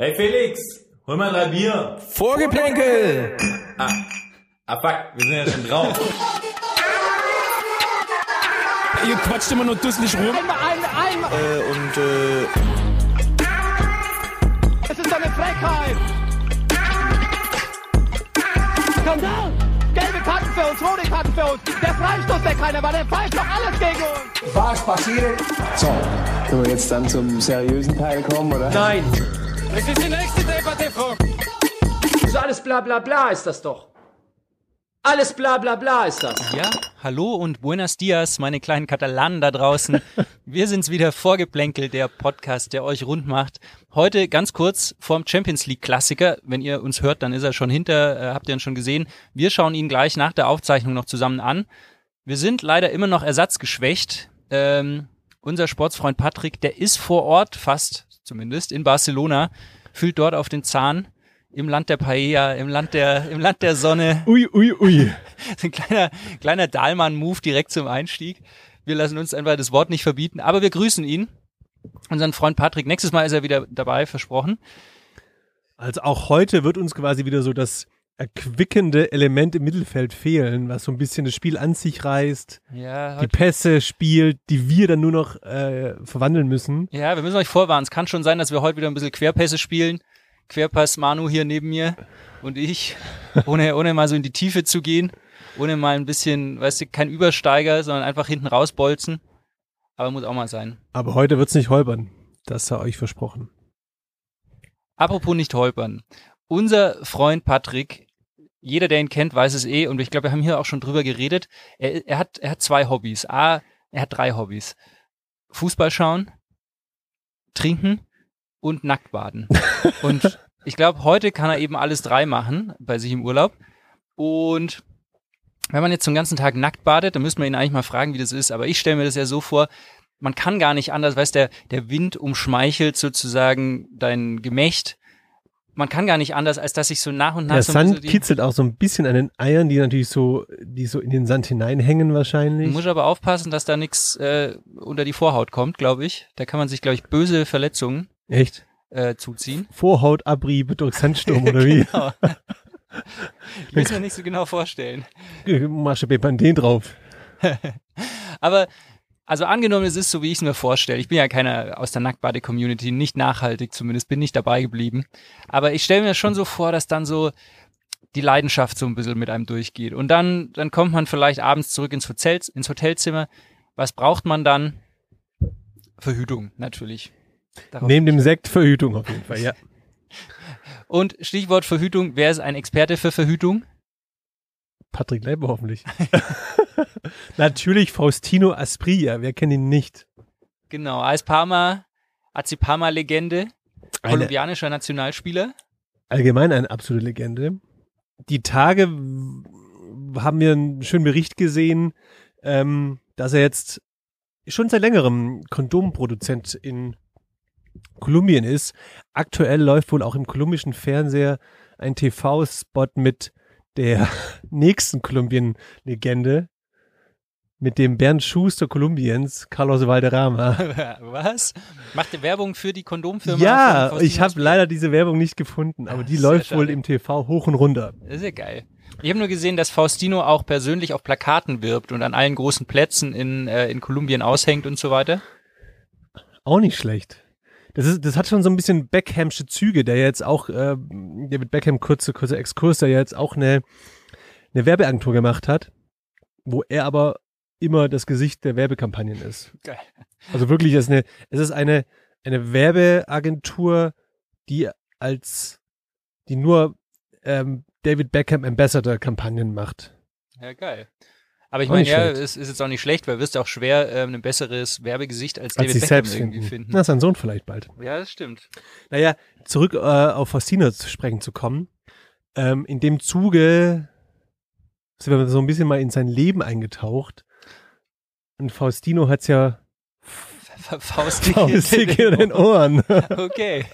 Hey Felix, hol mal drei Bier. Vorgeplänkel! Ah, ah fuck, wir sind ja schon drauf. Ihr quatscht immer nur dusselig rum. Ein, ein, ein. Äh, und äh, Es ist eine Frechheit. Skandal. Gelbe Karten für uns, rote Karten für uns. Der Freistoß, der keiner war, der pfeift doch alles gegen uns. Was passiert? So, können wir jetzt dann zum seriösen Teil kommen, oder? Nein. Das ist die nächste Debatte, Frau. So alles bla bla bla ist das doch. Alles bla bla bla ist das. Ja, hallo und buenos dias, meine kleinen Katalanen da draußen. Wir sind's wieder vorgeplänkelt, der Podcast, der euch rund macht. Heute ganz kurz vorm Champions League Klassiker. Wenn ihr uns hört, dann ist er schon hinter, äh, habt ihr ihn schon gesehen. Wir schauen ihn gleich nach der Aufzeichnung noch zusammen an. Wir sind leider immer noch ersatzgeschwächt. Ähm, unser Sportsfreund Patrick, der ist vor Ort, fast zumindest, in Barcelona, fühlt dort auf den Zahn. Im Land der Paella, im Land der, im Land der Sonne. Ui, ui, ui. ein kleiner, kleiner Dahlmann-Move direkt zum Einstieg. Wir lassen uns einfach das Wort nicht verbieten, aber wir grüßen ihn. Unseren Freund Patrick. Nächstes Mal ist er wieder dabei, versprochen. Also auch heute wird uns quasi wieder so das erquickende Element im Mittelfeld fehlen, was so ein bisschen das Spiel an sich reißt, Ja, die Pässe spielt, die wir dann nur noch äh, verwandeln müssen. ja, wir müssen euch vorwarnen. Es kann schon sein, dass wir heute wieder ein bisschen Querpässe spielen. Querpass Manu hier neben mir und ich, ohne, ohne mal so in die Tiefe zu gehen, ohne mal ein bisschen, weißt du, kein Übersteiger, sondern einfach hinten rausbolzen. Aber muss auch mal sein. Aber heute wird's nicht holpern. Das sei euch versprochen. Apropos nicht holpern. Unser Freund Patrick, jeder, der ihn kennt, weiß es eh, und ich glaube, wir haben hier auch schon drüber geredet. Er, er, hat, er hat zwei Hobbys. A, er hat drei Hobbys. Fußball schauen, trinken und nackt baden. und ich glaube, heute kann er eben alles drei machen bei sich im Urlaub. Und wenn man jetzt den ganzen Tag nackt badet, dann müsste man ihn eigentlich mal fragen, wie das ist. Aber ich stelle mir das ja so vor, man kann gar nicht anders, weißt der, der Wind umschmeichelt sozusagen dein Gemächt. Man kann gar nicht anders, als dass sich so nach und nach Der so Sand kitzelt auch so ein bisschen an den Eiern, die natürlich so, die so in den Sand hineinhängen wahrscheinlich. Du musst aber aufpassen, dass da nichts äh, unter die Vorhaut kommt, glaube ich. Da kann man sich, glaube ich, böse Verletzungen Echt? äh, zuziehen. Vorhautabrieb durch Sandsturm oder wie? Genau. ich es mir nicht so genau vorstellen. Masche Bepanthen drauf. Aber also angenommen, es ist so, wie ich es mir vorstelle. Ich bin ja keiner aus der Nacktbade-Community, nicht nachhaltig zumindest, bin nicht dabei geblieben. Aber ich stelle mir schon so vor, dass dann so die Leidenschaft so ein bisschen mit einem durchgeht. Und dann, dann kommt man vielleicht abends zurück ins, Hotel, ins Hotelzimmer. Was braucht man dann? Verhütung, natürlich. Darauf Neben dem Sekt Verhütung auf jeden Fall, ja. Und Stichwort Verhütung, wer ist ein Experte für Verhütung? Patrick Leiber hoffentlich. Natürlich Faustino Aspria, wer kennt ihn nicht? Genau, als Parma, Azipama-Legende, kolumbianischer Nationalspieler. allgemein eine absolute Legende. Die Tage haben wir einen schönen Bericht gesehen, ähm, dass er jetzt schon seit längerem Kondomproduzent in Kolumbien ist. Aktuell läuft wohl auch im kolumbischen Fernseher ein TV-Spot mit der nächsten Kolumbien-Legende, mit dem Bernd Schuster Kolumbiens, Carlos Valderrama. Was? Macht ihr Werbung für die Kondomfirma? Ja, ich habe leider diese Werbung nicht gefunden, aber Ah, die läuft wohl im TV hoch und runter. Das ist ja geil. Ich habe nur gesehen, dass Faustino auch persönlich auf Plakaten wirbt und an allen großen Plätzen in, äh, in Kolumbien aushängt und so weiter. Auch nicht schlecht. Das, ist, das hat schon so ein bisschen Beckhamsche Züge, der jetzt auch, äh, David Beckham, kurze, kurzer Exkurs, der jetzt auch eine, eine Werbeagentur gemacht hat, wo er aber immer das Gesicht der Werbekampagnen ist. Geil. Also wirklich, es ist eine, es ist eine, eine Werbeagentur, die als, die nur ähm, David Beckham Ambassador Kampagnen macht. Ja, geil. Aber ich meine, ja, es ist jetzt auch nicht schlecht, weil wirst du auch schwer ähm, ein besseres Werbegesicht als Als David Beckham selbst irgendwie finden. finden. Na, sein Sohn vielleicht bald. Ja, das stimmt. Naja, zurück äh, auf Faustino zu sprechen zu kommen. Ähm, in dem Zuge sind wir so ein bisschen mal in sein Leben eingetaucht. Und Faustino hat's ja Faustig faustig in den Ohren. Okay.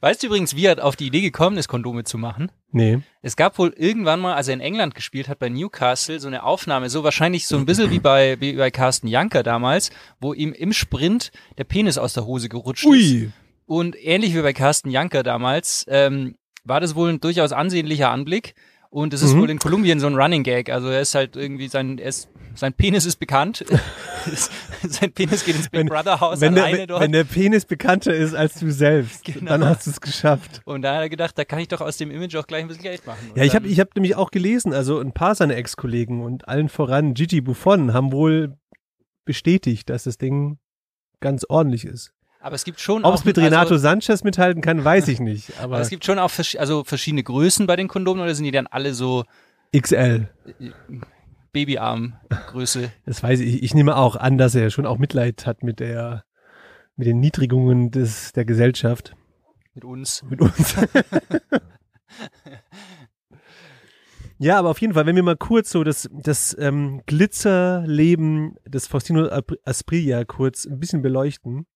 Weißt du übrigens, wie er auf die Idee gekommen ist, Kondome zu machen? nee. Es gab wohl irgendwann mal, als er in England gespielt hat, bei Newcastle, so eine Aufnahme, so wahrscheinlich so ein bisschen wie bei, wie bei Carsten Janker damals, wo ihm im Sprint der Penis aus der Hose gerutscht ist. Ui. Und ähnlich wie bei Carsten Janker damals, ähm, war das wohl ein durchaus ansehnlicher Anblick. Und es ist Mhm. wohl in Kolumbien so ein Running Gag. Also er ist halt irgendwie sein, er ist, sein Penis ist bekannt. sein Penis geht ins Big Wenn- Brother Haus wenn, alleine der, dort. wenn der Penis bekannter ist als du selbst, Genau. dann hast du es geschafft. und da hat er gedacht, da kann ich doch aus dem Image auch gleich ein bisschen Geld machen. Und Ja, ich habe ich hab nämlich auch gelesen, also ein paar seiner Ex-Kollegen und allen voran Gigi Buffon haben wohl bestätigt, dass das Ding ganz ordentlich ist. Aber es gibt schon Ob es mit Renato also, Sanchez mithalten kann, weiß ich nicht. aber Aber es gibt schon auch versch also verschiedene Größen bei den Kondomen oder sind die dann alle so XL, Babyarmgröße? das weiß ich. Ich nehme auch an, dass er schon auch Mitleid hat mit der mit den Niedrigungen des, der Gesellschaft. mit uns. Mit uns. ja, aber auf jeden Fall, wenn wir mal kurz so das, das ähm, Glitzerleben des Faustino Asprilla kurz ein bisschen beleuchten,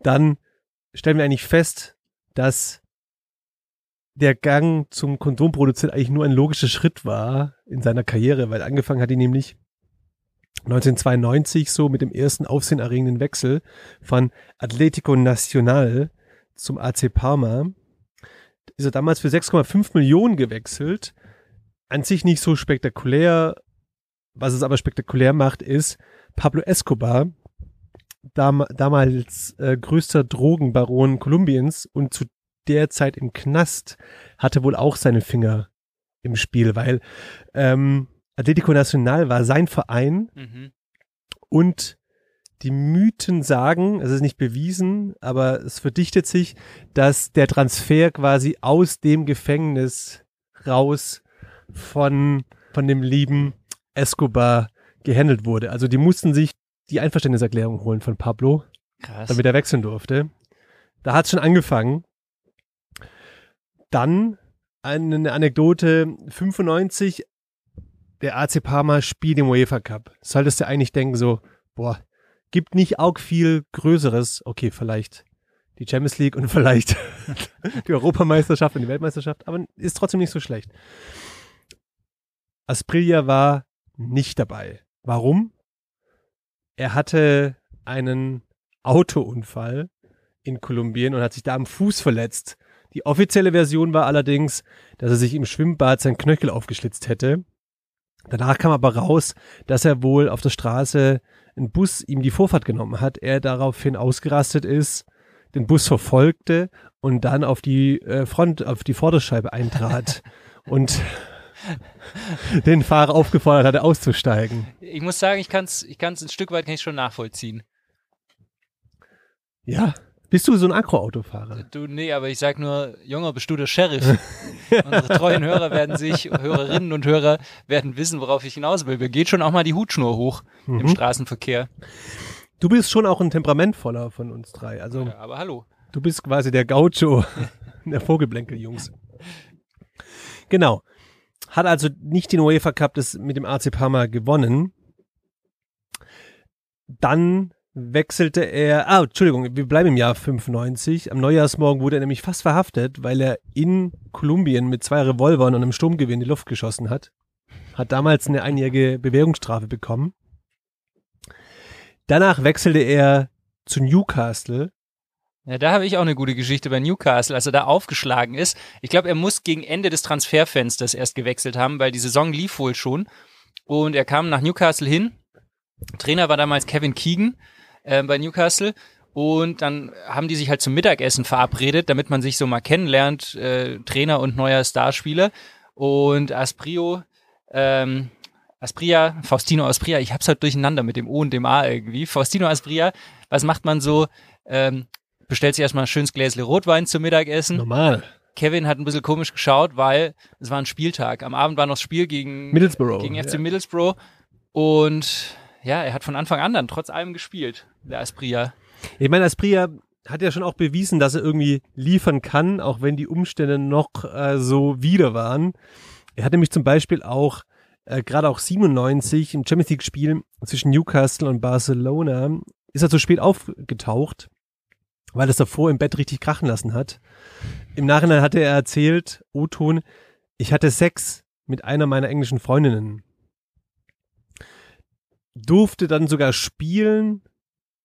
dann stellen wir eigentlich fest, dass der Gang zum Kondomproduzent eigentlich nur ein logischer Schritt war in seiner Karriere, weil angefangen hat ihn nämlich 1992 so mit dem ersten aufsehenerregenden Wechsel von Atletico Nacional zum AC Parma. Ist er damals für 6,5 Millionen gewechselt. An sich nicht so spektakulär. Was es aber spektakulär macht, ist Pablo Escobar, dam damals äh, größter Drogenbaron Kolumbiens und zu der Zeit im Knast, hatte wohl auch seine Finger im Spiel, weil ähm, Atletico Nacional war sein Verein Mhm. und die Mythen sagen, es ist nicht bewiesen, aber es verdichtet sich, dass der Transfer quasi aus dem Gefängnis raus von, von dem lieben Escobar gehandelt wurde. Also die mussten sich die Einverständniserklärung holen von Pablo, Krass. damit er wechseln durfte. Da hat es schon angefangen. Dann eine Anekdote, 95, der AC Parma spielt im UEFA Cup. Solltest du eigentlich denken so, boah, gibt nicht auch viel Größeres. Okay, vielleicht die Champions League und vielleicht die Europameisterschaft und die Weltmeisterschaft, aber ist trotzdem nicht so schlecht. Asprilla war nicht dabei. Warum? Er hatte einen Autounfall in Kolumbien und hat sich da am Fuß verletzt. Die offizielle Version war allerdings, dass er sich im Schwimmbad sein Knöchel aufgeschlitzt hätte. Danach kam aber raus, dass er wohl auf der Straße ein Bus ihm die Vorfahrt genommen hat, er daraufhin ausgerastet ist, den Bus verfolgte und dann auf die äh, Front, auf die Vorderscheibe eintrat und den Fahrer aufgefordert hatte, auszusteigen. Ich muss sagen, ich kann es ich kann's ein Stück weit kann ich schon nachvollziehen. Ja. Bist du so ein Agroautofahrer? Du, nee, aber ich sag nur, Junge, bist du der Sheriff? Unsere treuen Hörer werden sich, Hörerinnen und Hörer werden wissen, worauf ich hinaus will. Mir geht schon auch mal die Hutschnur hoch im Mhm. Straßenverkehr. Du bist schon auch ein temperamentvoller von uns drei. Also Ja, aber hallo. Du bist quasi der Gaucho der Vogelblänkel-Jungs. Genau. Hat also nicht den UEFA Cup das mit dem AC Parma gewonnen. Dann wechselte er, ah, Entschuldigung, wir bleiben im Jahr 95. Am Neujahrsmorgen wurde er nämlich fast verhaftet, weil er in Kolumbien mit zwei Revolvern und einem Sturmgewehr in die Luft geschossen hat. Hat damals eine einjährige Bewährungsstrafe bekommen. Danach wechselte er zu Newcastle Ja, da habe ich auch eine gute Geschichte bei Newcastle, als er da aufgeschlagen ist. Ich glaube, er muss gegen Ende des Transferfensters erst gewechselt haben, weil die Saison lief wohl schon. Und er kam nach Newcastle hin. Trainer war damals Kevin Keegan äh, bei Newcastle. Und dann haben die sich halt zum Mittagessen verabredet, damit man sich so mal kennenlernt, äh, Trainer und neuer Starspieler. Und Asprio, ähm, Aspria, Faustino Aspria, ich hab's halt durcheinander mit dem O und dem A irgendwie. Faustino Aspria, was macht man so? Ähm, bestellt sich erstmal ein schönes Gläsle Rotwein zum Mittagessen. Normal. Kevin hat ein bisschen komisch geschaut, weil es war ein Spieltag. Am Abend war noch das Spiel gegen, Middlesbrough. gegen FC ja. Middlesbrough. Und ja, er hat von Anfang an dann trotz allem gespielt, der Aspria. Ich meine, Aspria hat ja schon auch bewiesen, dass er irgendwie liefern kann, auch wenn die Umstände noch äh, so wieder waren. Er hat nämlich zum Beispiel auch äh, gerade auch 97 im Champions League Spiel zwischen Newcastle und Barcelona ist er zu spät aufgetaucht, weil es davor im Bett richtig krachen lassen hat. Im Nachhinein hatte er erzählt, O-Ton, ich hatte Sex mit einer meiner englischen Freundinnen. Durfte dann sogar spielen,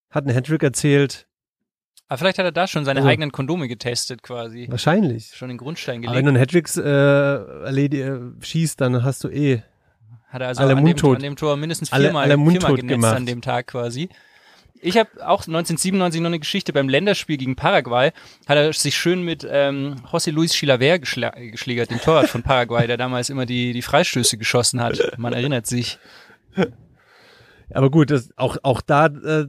hat ein Hattrick erzählt, Aber vielleicht hat er da schon seine Also- eigenen Kondome getestet quasi. Wahrscheinlich. Schon den Grundstein Aber wenn du gelegt. einen Hattricks äh, äh, schießt, dann hast du eh. Hat er also alle an, dem, an dem Tor mindestens Alle- viermal, alle viermal mundtot genetzt gemacht. an dem Tag quasi. Ich habe auch 1997 noch eine Geschichte beim Länderspiel gegen Paraguay. Hat er sich schön mit ähm, José Luis Chilaver geschla geschlägert, dem Torwart von Paraguay, der damals immer die, die Freistöße geschossen hat. Man erinnert sich. Aber gut, das, auch, auch da äh,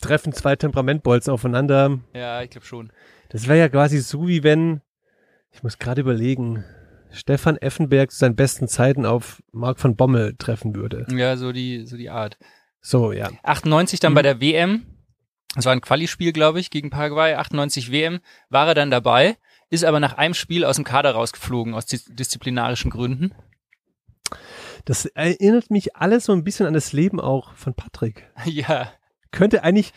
treffen zwei Temperamentbolzen aufeinander. Ja, ich glaube schon. Das wäre ja quasi so, wie wenn, ich muss gerade überlegen, Stefan Effenberg zu seinen besten Zeiten auf Marc van Bommel treffen würde. Ja, so die, so die Art. So, ja. 98 Mhm. dann bei der WM. Das war ein Quali-Spiel, glaube ich, gegen Paraguay. 98 WM war er dann dabei, ist aber nach einem Spiel aus dem Kader rausgeflogen, aus dis disziplinarischen Gründen. Das erinnert mich alles so ein bisschen an das Leben auch von Patrick. ja, Könnte eigentlich,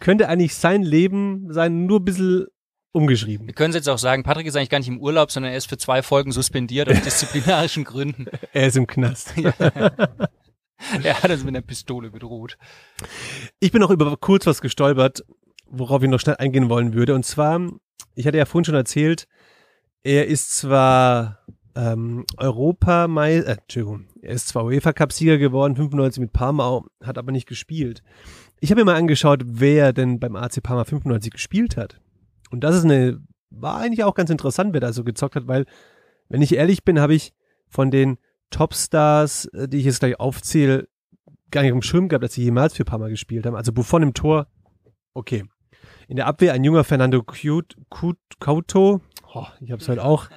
könnte eigentlich sein Leben sein, nur ein bisschen umgeschrieben. wir können es jetzt auch sagen, Patrick ist eigentlich gar nicht im Urlaub, sondern er ist für zwei Folgen suspendiert aus disziplinarischen Gründen. Er ist im Knast. Er hat uns mit einer Pistole bedroht. Ich bin noch über kurz was gestolpert, worauf ich noch schnell eingehen wollen würde. Und zwar, ich hatte ja vorhin schon erzählt, er ist zwar ähm, Europameister, äh, Entschuldigung, er ist zwar UEFA-Cup-Sieger geworden, 95 mit Parma, hat aber nicht gespielt. Ich habe mir mal angeschaut, wer denn beim AC Parma 95 gespielt hat. Und das ist eine, war eigentlich auch ganz interessant, wer da so gezockt hat, weil, wenn ich ehrlich bin, habe ich von den Topstars, äh, die ich jetzt gleich aufzähle, gar nicht im Schirm gehabt, dass sie jemals für Parma gespielt haben. Also Buffon im Tor, okay. In der Abwehr ein junger Fernando Cute, Cute, Couto, oh, ich hab's heute auch.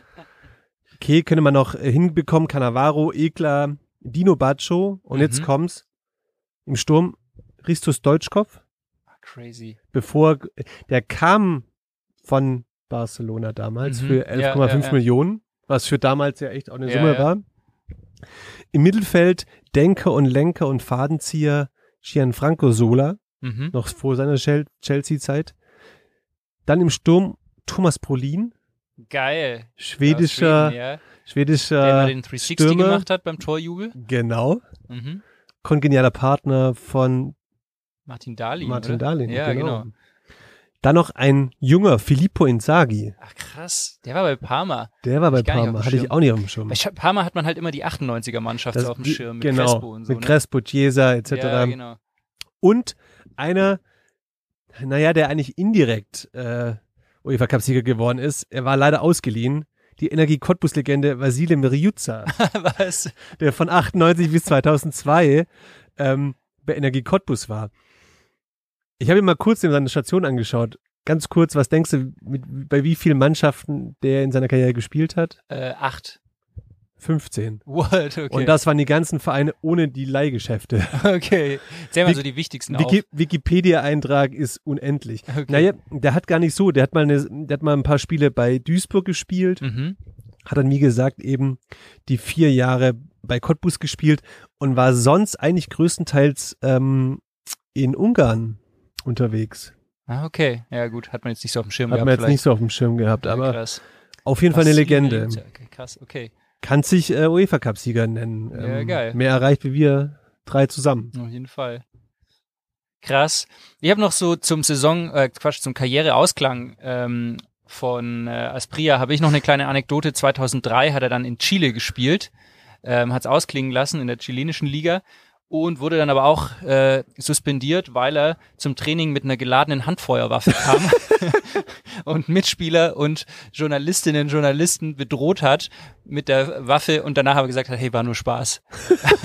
Okay, könnte man noch äh, hinbekommen, Cannavaro, Eklar, Dino Baccio und jetzt Mhm. kommt's im Sturm Christus Deutschkopf, Ah, Crazy. bevor der kam von Barcelona damals Mhm. für Ja, 11,5 ja, ja. Millionen, was für damals ja echt auch eine Ja, Summe ja. war. Im Mittelfeld Denker und Lenker und Fadenzieher Gianfranco Sola, Mhm. noch vor seiner Chel- Chelsea-Zeit. Dann im Sturm Thomas Prolin, Geil. schwedischer, Schweden, ja. Der schwedischer immer den 360 Stürmer. gemacht hat beim Torjubel. Genau, Mhm. kongenialer Partner von Martin Dahlin, Martin? Dahlin. Ja, genau. Dann noch ein junger Filippo Inzaghi, Ach krass, der war bei Parma. der war bei Parma, hatte ich auch nicht auf dem Schirm. Bei Parma hat man halt immer die 98er Mannschaft Das- auf dem Schirm mit genau, Crespo und so. mit ne? Crespo, Chiesa etc. Ja, genau. Und einer, naja, der eigentlich indirekt äh, UEFA Cup-Sieger geworden ist. Er war leider ausgeliehen. Die Energie Cottbus-Legende Vasile Miriuza, Was? der von 98 bis 2002 ähm, bei Energie Cottbus war. Ich habe mir mal kurz in seine Station angeschaut. Ganz kurz, was denkst du, mit, bei wie vielen Mannschaften der in seiner Karriere gespielt hat? Äh, acht. 15. What? Okay. Und das waren die ganzen Vereine ohne die Leihgeschäfte. okay. Zähl mal Wik- so die wichtigsten Wiki auf. Wikipedia-Eintrag ist unendlich. Okay. Naja, der hat gar nicht so. Der hat mal eine, der hat mal ein paar Spiele bei Duisburg gespielt, Mhm. hat dann, wie gesagt, eben die vier Jahre bei Cottbus gespielt und war sonst eigentlich größtenteils ähm, in Ungarn unterwegs. Ah, okay. Ja, gut. Hat man jetzt nicht so auf dem Schirm Hat gehabt. man jetzt vielleicht. nicht so auf dem Schirm gehabt, Ja, aber krass. auf jeden Fall eine Legende. Okay, krass, okay. Kann sich äh, UEFA Cup Sieger nennen. Ähm, Ja, geil. Mehr erreicht wie wir drei zusammen. Auf jeden Fall. Krass. Ich habe noch so zum Saison, äh, Quatsch, zum Karriereausklang ähm, von äh, Aspria habe ich noch eine kleine Anekdote. 2003 hat er dann in Chile gespielt, ähm, hat es ausklingen lassen in der chilenischen Liga und wurde dann aber auch äh, suspendiert, weil er zum Training mit einer geladenen Handfeuerwaffe kam und Mitspieler und Journalistinnen und Journalisten bedroht hat mit der Waffe und danach aber gesagt hat, hey, war nur Spaß.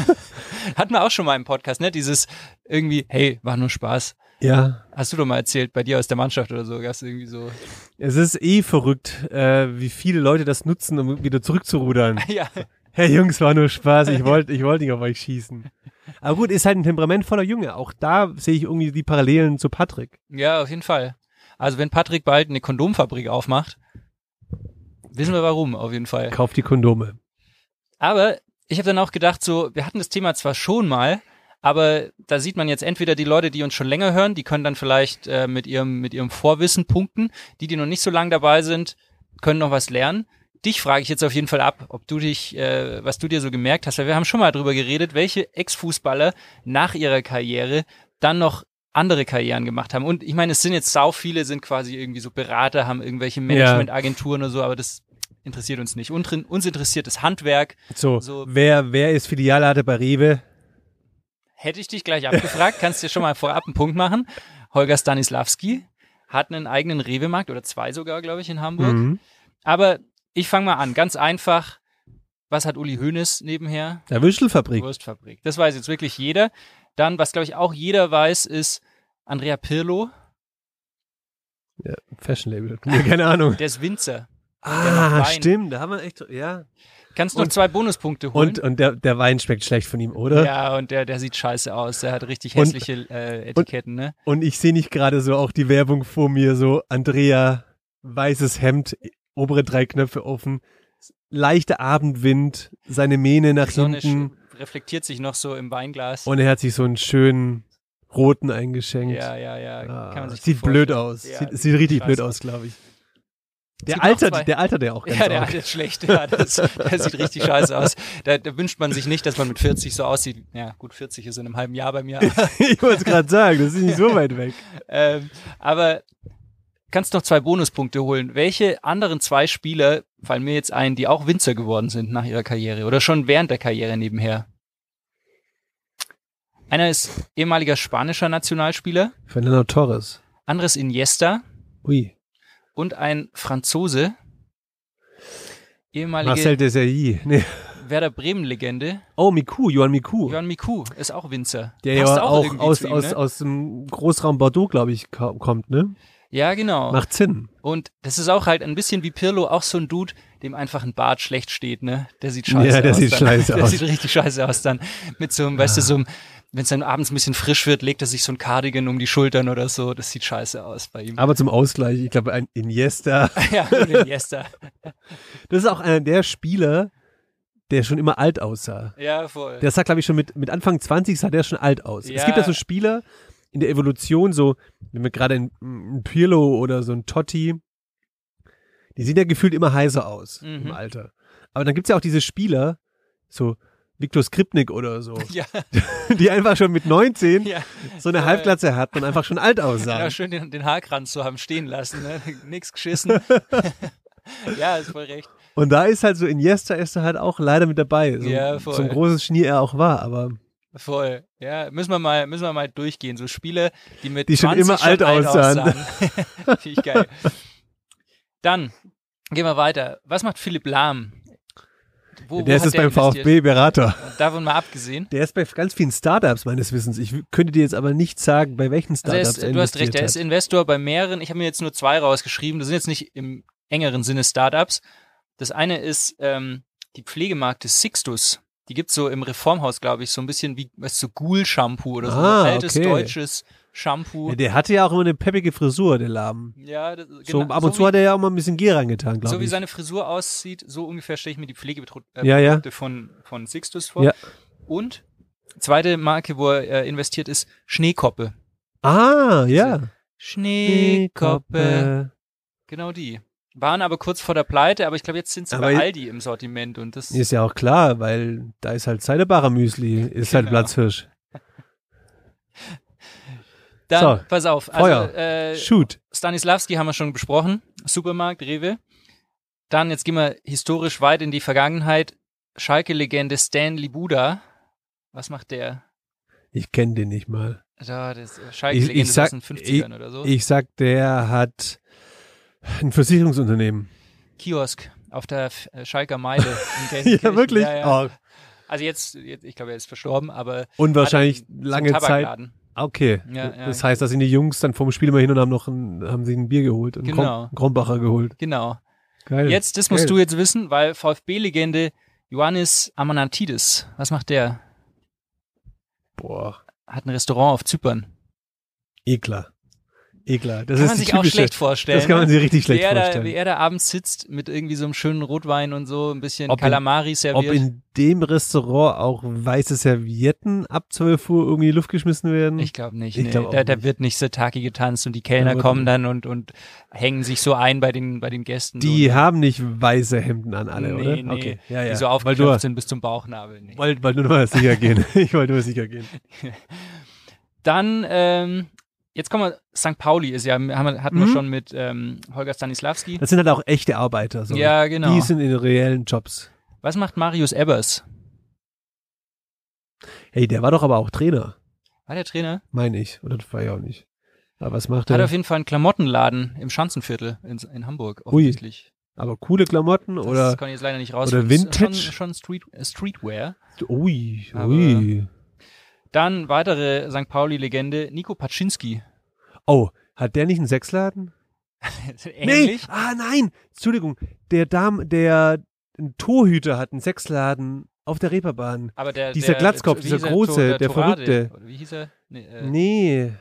Hatten wir auch schon mal im Podcast, ne? Dieses irgendwie, hey, war nur Spaß. Ja, Hast du doch mal erzählt, bei dir aus der Mannschaft oder so, gab's irgendwie so. es ist eh verrückt, äh, wie viele Leute das nutzen, um wieder zurückzurudern. ja, Hey Jungs, war nur Spaß. Ich wollte ich wollte nicht auf euch schießen. Aber gut, ist halt ein temperamentvoller Junge. Auch da sehe ich irgendwie die Parallelen zu Patrick. ja, auf jeden Fall. Also wenn Patrick bald eine Kondomfabrik aufmacht, wissen wir warum, auf jeden Fall. Kauft die Kondome. Aber ich habe dann auch gedacht, so, wir hatten das Thema zwar schon mal, aber da sieht man jetzt entweder die Leute, die uns schon länger hören, die können dann vielleicht äh, mit ihrem mit ihrem Vorwissen punkten. Die, die noch nicht so lange dabei sind, können noch was lernen. Dich frage ich jetzt auf jeden Fall ab, ob du dich, äh, was du dir so gemerkt hast, weil wir haben schon mal drüber geredet, welche Ex-Fußballer nach ihrer Karriere dann noch andere Karrieren gemacht haben. Und ich meine, es sind jetzt sau viele, sind quasi irgendwie so Berater, haben irgendwelche Managementagenturen oder so, aber das interessiert uns nicht. Und, uns interessiert das Handwerk. So, So- wer, wer ist Filialleiter bei Rewe? Hätte ich dich gleich abgefragt, kannst dir schon mal vorab einen Punkt machen. Holger Stanislavski hat einen eigenen Rewe-Markt oder zwei sogar, glaube ich, in Hamburg. Mhm. Aber ich fange mal an, ganz einfach. Was hat Uli Hoeneß nebenher? Der Würstelfabrik. Wurstfabrik. Das weiß jetzt wirklich jeder. Dann, was glaube ich auch jeder weiß, ist Andrea Pirlo, Fashion Label. Nee, keine Ahnung. der ist Winzer. ah, stimmt. Da haben wir echt, ja. Kannst noch Und- zwei Bonuspunkte holen. Und, und der, der Wein schmeckt schlecht von ihm, oder? ja, und der, der sieht scheiße aus. Der hat richtig Und- hässliche äh, Etiketten, ne? Und ich sehe nicht gerade so auch die Werbung vor mir, so Andrea, weißes Hemd, obere drei Knöpfe offen, leichter Abendwind, seine Mähne nach Die Sonne hinten reflektiert sich noch so im Weinglas. und er hat sich so einen schönen roten eingeschenkt. ja, ja, ja. Ah, kann man sich sieht blöd aus. Ja, sieht, sieht richtig blöd aus. glaube ich. Der altert, der altert der auch ganz Ja, der jetzt schlecht. Ja, das, der sieht richtig scheiße aus. Da, da wünscht man sich nicht, dass man mit 40 so aussieht. Ja, gut, 40 ist in einem halben Jahr bei mir. ich wollte es gerade sagen, das ist nicht so weit weg. ähm, aber kannst noch zwei Bonuspunkte holen. Welche anderen zwei Spieler fallen mir jetzt ein, die auch Winzer geworden sind nach ihrer Karriere oder schon während der Karriere nebenher? Einer ist ehemaliger spanischer Nationalspieler, Fernando Torres. anderes Iniesta Ui. und ein Franzose, ehemalige Marcel Desailly. Nee. Werder Bremen-Legende, Oh, Miku, Johann Miku. Johann Miku, ist auch Winzer. der Passt ja auch, irgendwie aus, ihm, aus, ne? aus dem Großraum Bordeaux, glaube ich, ko- kommt, ne? Ja, genau. Macht Sinn. Und das ist auch halt ein bisschen wie Pirlo, auch so ein Dude, dem einfach ein Bart schlecht steht, ne? Der sieht scheiße Ja, der aus. sieht dann. scheiße der aus. sieht richtig scheiße aus dann. Mit so einem, weißt du, so einem, wenn es dann abends ein bisschen frisch wird, legt er sich so ein Cardigan um die Schultern oder so. Das sieht scheiße aus bei ihm. Aber zum Ausgleich, ich glaube, ein Iniesta. ja, und Iniesta. Das ist auch einer der Spieler, der schon immer alt aussah. Ja, voll. Der sah, glaube ich, schon mit, mit Anfang 20 sah der schon alt aus. Es Ja. gibt ja so Spieler in der Evolution, so, wenn wir gerade ein, Pirlo oder so ein Totti, die sehen ja gefühlt immer heißer aus Mhm. im Alter. Aber dann gibt's ja auch diese Spieler, so Viktor Skripnik oder so, ja, die einfach schon mit 19 ja. so eine Halbglatze hatten und einfach schon alt aussahen. ja, schön den, den Haarkranz so haben stehen lassen, ne? Nix geschissen. ja, ist voll recht. Und da ist halt so Iniesta ist da halt auch leider mit dabei. So, Ja, voll. so ein großes Schnier er auch war, aber Voll. Ja, müssen wir mal, müssen wir mal durchgehen. So Spiele, die mit Die schon 20 immer alt aussahen. Finde ich geil. Dann gehen wir weiter. Was macht Philipp Lahm? Wo, der wo ist jetzt beim investiert? VfB Berater. Davon mal abgesehen. Der ist bei ganz vielen Startups meines Wissens. Ich könnte dir jetzt aber nicht sagen, bei welchen Also er Startups ist, du hast recht, er ist. Investor bei mehreren. Ich habe mir jetzt nur zwei rausgeschrieben. Das sind jetzt nicht im engeren Sinne Startups. Das eine ist ähm, die Pflegemarkte Sixtus. Die gibt's so im Reformhaus, glaube ich, so ein bisschen wie, weißt du, so Ghoul-Shampoo oder so. Ah, ein altes okay. deutsches Shampoo. Ja, der hatte ja auch immer eine peppige Frisur, der Lahm. Ja, das, So, genau, ab und so zu wie- hat er ja auch mal ein bisschen Gier reingetan, glaube So wie ich. seine Frisur aussieht, so ungefähr stelle ich mir die Pflegeprodukte äh, Ja, ja. Von, von Sixtus vor. Ja. Und zweite Marke, wo er äh, investiert ist, Schneekoppe. ah, ja. Schneekoppe. Genau die. Waren aber kurz vor der Pleite, aber ich glaube, jetzt sind sie bei Aldi im Sortiment und das Ist ja auch klar, weil da ist halt Zeidebarer Müsli, ist halt Genau. Platzhirsch. dann, So, pass auf, Feuer. also äh, Shoot. Stanislavski haben wir schon besprochen, Supermarkt, Rewe. Dann, jetzt gehen wir historisch weit in die Vergangenheit. Schalke-Legende Stanley Buda. Was macht der? Ich kenne den nicht mal. Da, das Schalke-Legende aus den 50ern ich, oder so. ich sag, der hat ein Versicherungsunternehmen. Kiosk auf der äh, Schalker Meile. Ja, wirklich? Ja, ja. Oh, Also jetzt, jetzt, ich glaube, er ist verstorben, aber und wahrscheinlich hat einen- lange einen Zeit. Okay. Ja, das heißt, da sind die Jungs dann vom Spiel mal hin und haben noch ein, haben sich ein Bier geholt und Genau. Krom, Krombacher geholt. Genau. Geil. Jetzt, das musst Geil. du jetzt wissen, weil VfB-Legende Ioannis Amanatidis, was macht der? Boah, Hat ein Restaurant auf Zypern. Ekler. Ekler. Das kann ist man sich auch typische, schlecht vorstellen. Das kann man ne? sich richtig schlecht er, da, vorstellen. wie er da abends sitzt mit irgendwie so einem schönen Rotwein und so, ein bisschen Ob in- Kalamari Ob serviert. in dem Restaurant auch weiße Servietten ab 12 Uhr irgendwie in die Luft geschmissen werden? ich glaube nicht. Ich nee. glaub auch da, da nicht. wird nicht Sataki getanzt und die Kellner wird kommen dann und, und hängen sich so ein bei den, bei den Gästen. die so, haben nicht weiße Hemden an alle, nee, oder? Nee, okay. Ja, ja. Die so aufgeklopft sind bis zum Bauchnabel. Nee. weil du nur mal sicher gehen. ich wollte nur sicher gehen. Dann ähm, Jetzt kommen wir, St. Pauli ist ja, haben, wir- hatten wir Mhm. schon mit ähm, Holger Stanislawski. Das sind halt auch echte Arbeiter. So. Ja, genau. Die sind in reellen Jobs. Was macht Marius Ebbers? Hey, der war doch aber auch Trainer, War der Trainer? meine ich. Oder das war ja auch nicht. Aber was macht Hat er? auf jeden Fall einen Klamottenladen im Schanzenviertel in, in Hamburg, Ui. offensichtlich. Aber coole Klamotten Das oder? kann ich jetzt leider nicht raus. oder Vintage? Schon, schon Street, Streetwear. Ui, ui. Dann weitere St. Pauli-Legende, Nico Paczynski. Oh, hat der nicht einen Sechsladen? Ähnlich. Nee, ah nein, Entschuldigung, der Dam, der ein Torhüter hat einen Sechsladen auf der Reeperbahn. Aber der, Dieser der, Glatzkopf, dieser er? große, der Torade. Verrückte. Oder wie hieß er? Nee, äh, Nee.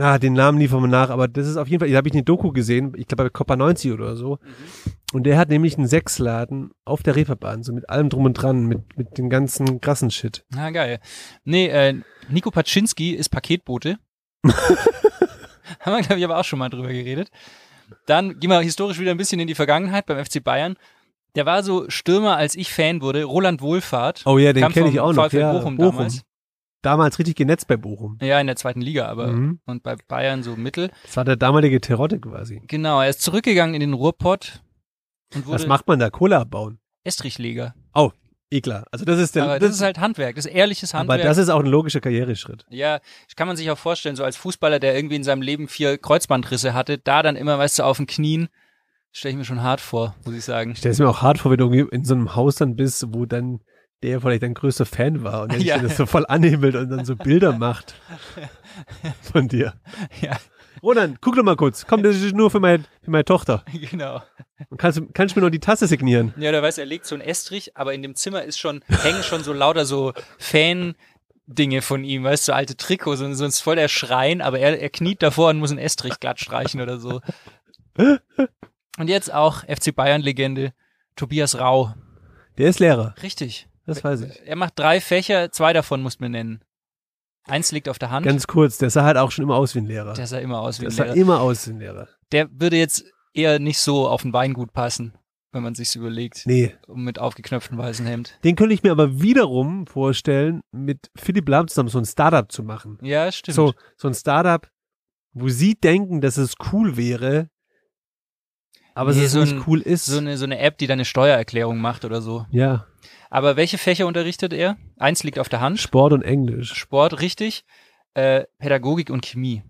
Na, den Namen liefern wir nach, aber das ist auf jeden Fall, da habe ich eine Doku gesehen, ich glaube bei Copa 90 oder so. Mhm. Und der hat nämlich einen Sechsladen auf der Reeperbahn, so mit allem drum und dran, mit, mit dem ganzen krassen Shit. Na geil. Nee, äh, Nico Paczynski ist Paketbote. Haben wir, glaube ich, aber auch schon mal drüber geredet. Dann gehen wir historisch wieder ein bisschen in die Vergangenheit beim FC Bayern. Der war so Stürmer, als ich Fan wurde. Roland Wohlfahrt. Oh ja, den kenne ich auch noch. VfL Ja, Bochum damals. Damals richtig genetzt bei Bochum. Ja, in der zweiten Liga, aber Mhm. und bei Bayern so mittel. Das war der damalige Terotte quasi. Genau, er ist zurückgegangen in den Ruhrpott und Was wurde macht man da? Kohle abbauen. Estrichleger. Eh klar. Also das ist der, Aber das, ist halt Handwerk, das ist ehrliches aber Handwerk. das ist auch ein logischer Karriereschritt. Ja, kann man sich auch vorstellen, so als Fußballer, der irgendwie in seinem Leben vier Kreuzbandrisse hatte, da dann immer, weißt du, auf den Knien, stelle ich mir schon hart vor, muss ich sagen. Ich stelle es mir auch hart vor, wenn du in so einem Haus dann bist, wo dann der vielleicht dein größter Fan war und der Ja. das so voll anhimmelt und dann so Bilder macht von dir. Ja, Roland, guck doch mal kurz. Komm, das ist nur für, mein, für meine Tochter. genau. Und kannst, du- kannst du mir noch die Tasse signieren? Ja, der weiß, er legt so einen Estrich, aber in dem Zimmer ist schon, hängen schon so lauter so Fan-Dinge von ihm, weißt du, so alte Trikots und sonst voll der Schrein, aber er, er kniet davor und muss einen Estrich glatt streichen oder so. Und jetzt auch FC Bayern-Legende Tobias Rau. Der ist Lehrer, Richtig. Das weiß ich. Er macht drei Fächer, zwei davon musst du mir nennen. Eins liegt auf der Hand. Ganz kurz, der sah halt auch schon immer aus wie ein Lehrer. der sah immer aus wie Der ein sah Lehrer. immer aus wie ein Lehrer. Der würde jetzt eher nicht so auf ein Weingut passen, wenn man sich's überlegt. Nee. Mit aufgeknöpftem weißen Hemd. Den könnte ich mir aber wiederum vorstellen, mit Philipp zusammen so ein Startup zu machen. Ja, stimmt. So, so ein Startup, wo sie denken, dass es cool wäre, aber Nee, es so nicht ein- cool ist. so eine, so eine App, die deine Steuererklärung macht oder so. ja, Aber welche Fächer unterrichtet er? Eins liegt auf der Hand. Sport und Englisch. Sport, richtig. Äh, Pädagogik und Chemie.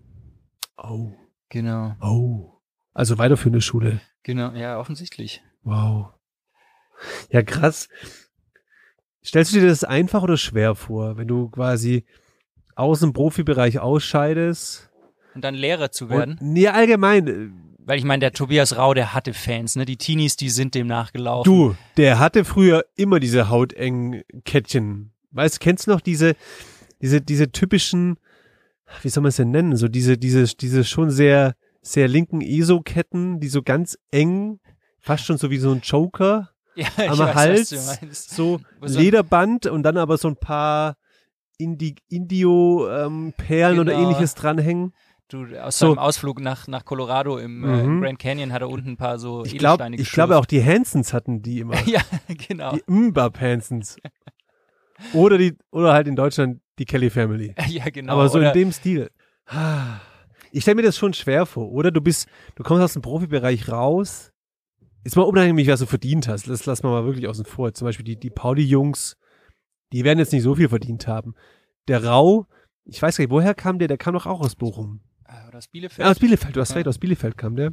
Oh, Genau. oh. Also weiterführende Schule. Genau, ja, offensichtlich. Wow. Ja, krass. Stellst du dir das einfach oder schwer vor, wenn du quasi aus dem Profibereich ausscheidest? Und dann Lehrer zu werden. Und, nee, allgemein. Weil ich meine, der Tobias Rau, der hatte Fans, ne? Die Teenies, die sind dem nachgelaufen. Du, der hatte früher immer diese hautengen Kettchen. Weißt, kennst du noch diese, diese, diese typischen, wie soll man es denn nennen? So diese, diese, diese schon sehr, sehr linken ESO-Ketten, die so ganz eng, fast schon so wie so ein Joker ja, am weiß, Hals, so Lederband und dann aber so ein paar Indi Indio-Perlen oder Genau. ähnliches dranhängen. Du, aus So. seinem Ausflug nach, nach Colorado im, äh, Mhm. Grand Canyon hat er unten ein paar so Ich glaube, Edelsteine ich glaube auch die Hansons hatten die immer. ja, genau. Die Mbap Hansons. Oder die, oder halt in Deutschland die Kelly Family. ja, genau. Aber so Oder, in dem Stil. Ich stelle mir das schon schwer vor, oder? Du bist, du kommst aus dem Profibereich raus. Ist mal unabhängig, was du verdient hast. Das lass mal wirklich außen vor. Zum Beispiel die, die Pauli-Jungs, die werden jetzt nicht so viel verdient haben. Der Rau, ich weiß gar nicht, woher kam der? Der kam doch auch aus Bochum. Ah, Oder aus Bielefeld. Ja, aus Bielefeld, du hast Ja. recht, aus Bielefeld kam der.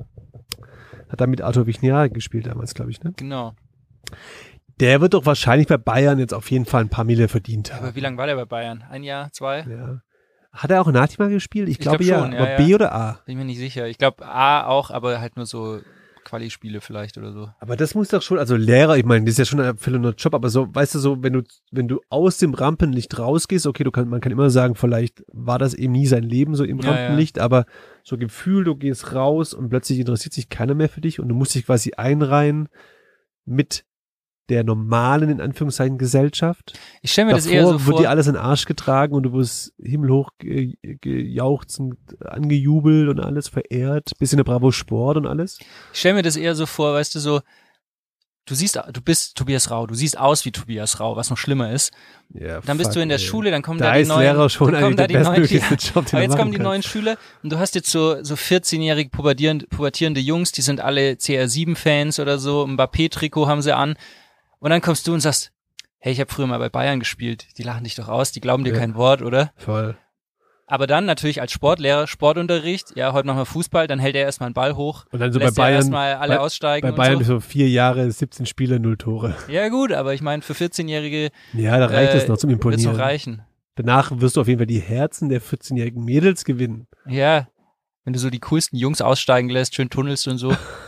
Hat da mit Arthur Vichniar gespielt damals, glaube ich, ne? Genau. Der wird doch wahrscheinlich bei Bayern jetzt auf jeden Fall ein paar Mille verdient haben. Aber wie lange war der bei Bayern? Ein Jahr, zwei? Ja. Hat er auch Natima gespielt? Ich, Ich glaub glaube ja. schon, ja, aber ja. B oder A? Bin mir nicht sicher. Ich glaube A auch, aber halt nur so Quali-Spiele vielleicht oder so. Aber das muss doch schon, also Lehrer, ich meine, das ist ja schon ein erfüllender Job, aber so, weißt du, so, wenn du, wenn du aus dem Rampenlicht rausgehst, okay, du kann, man kann immer sagen, vielleicht war das eben nie sein Leben so im Ja, Rampenlicht, aber so Gefühl, du gehst raus und plötzlich interessiert sich keiner mehr für dich und du musst dich quasi einreihen mit der normalen, in Anführungszeichen, Gesellschaft. Ich stelle mir das Davor eher so wird vor. dir alles in den Arsch getragen und du wirst himmelhoch ge gejauchzend, angejubelt und alles verehrt, bisschen der Bravo Sport und alles. Ich stelle mir das eher so vor, weißt du, so, du siehst, du bist Tobias Rau, du siehst aus wie Tobias Rau, was noch schlimmer ist. Ja, Dann bist du in der ey. Schule, dann kommen Da da, die neuen, Lehrer schon dann kommen da die neuen, Job, aber jetzt kommen die kannst. neuen Schüler und du hast jetzt so, so 14-jährige pubertierende, pubertierende Jungs, die sind alle CR7-Fans oder so, ein Mbappé-Trikot haben sie an und dann kommst du und sagst, hey, ich habe früher mal bei Bayern gespielt, die lachen dich doch aus, die glauben dir Ja. kein Wort, oder? Voll. Aber dann natürlich als Sportlehrer, Sportunterricht, ja, heute machen wir Fußball, dann hält er erstmal einen Ball hoch, Und dann so bei lässt er Bayern, erstmal alle bei, aussteigen bei Bayern so. so vier Jahre, 17 Spiele, null Tore. Ja gut, aber ich meine, für 14-Jährige Ja, da reicht äh, es noch zum wird's Imponieren. noch reichen. Danach wirst du auf jeden Fall die Herzen der 14-jährigen Mädels gewinnen. Ja, wenn du so die coolsten Jungs aussteigen lässt, schön tunnelst und so.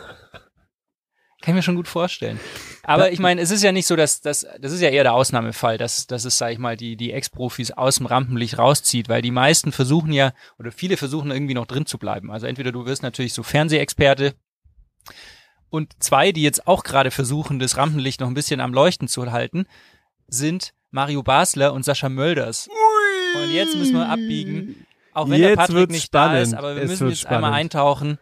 Kann ich mir schon gut vorstellen. Aber ich meine, es ist ja nicht so, dass das, das ist ja eher der Ausnahmefall, dass, dass es, sag ich mal, die, die Ex-Profis aus dem Rampenlicht rauszieht, weil die meisten versuchen ja, oder viele versuchen irgendwie noch drin zu bleiben. Also entweder du wirst natürlich so Fernsehexperte und zwei, die jetzt auch gerade versuchen, das Rampenlicht noch ein bisschen am Leuchten zu halten, sind Mario Basler und Sascha Mölders. Und jetzt müssen wir abbiegen. Auch wenn der Jetzt Patrick wird's nicht da ist, spannend. aber wir Es müssen jetzt einmal spannend. eintauchen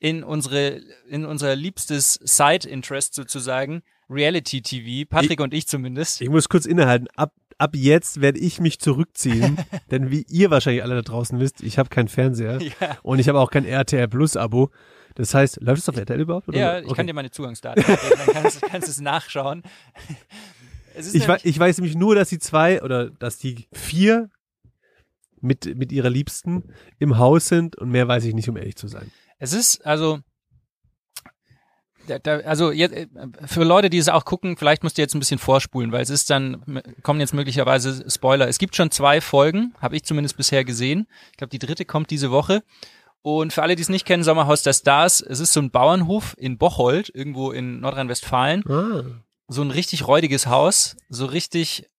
in unsere, in unser liebstes Side-Interest sozusagen, Reality TV, Patrick und ich zumindest. Ich muss kurz innehalten. Ab, ab jetzt werde ich mich zurückziehen, denn wie ihr wahrscheinlich alle da draußen wisst, ich habe keinen Fernseher Ja. und ich habe auch kein RTL Plus Abo. Das heißt, läuft es auf RTL überhaupt? Oder? Ja, ich Okay. kann dir meine Zugangsdaten geben, dann kannst, kannst du es nachschauen. Es ich, wei nämlich- ich weiß nämlich nur, dass die zwei oder dass die vier mit, mit ihrer Liebsten im Haus sind und mehr weiß ich nicht, um ehrlich zu sein. Es ist also, da, da, also jetzt, äh, für Leute, die es auch gucken, vielleicht musst du jetzt ein bisschen vorspulen, weil es ist dann, kommen jetzt möglicherweise Spoiler. Es gibt schon zwei Folgen, habe ich zumindest bisher gesehen. Ich glaube, die dritte kommt diese Woche. Und für alle, die es nicht kennen, Sommerhaus der Stars, es ist so ein Bauernhof in Bocholt, irgendwo in Nordrhein-Westfalen. Ah. So ein richtig räudiges Haus, so richtig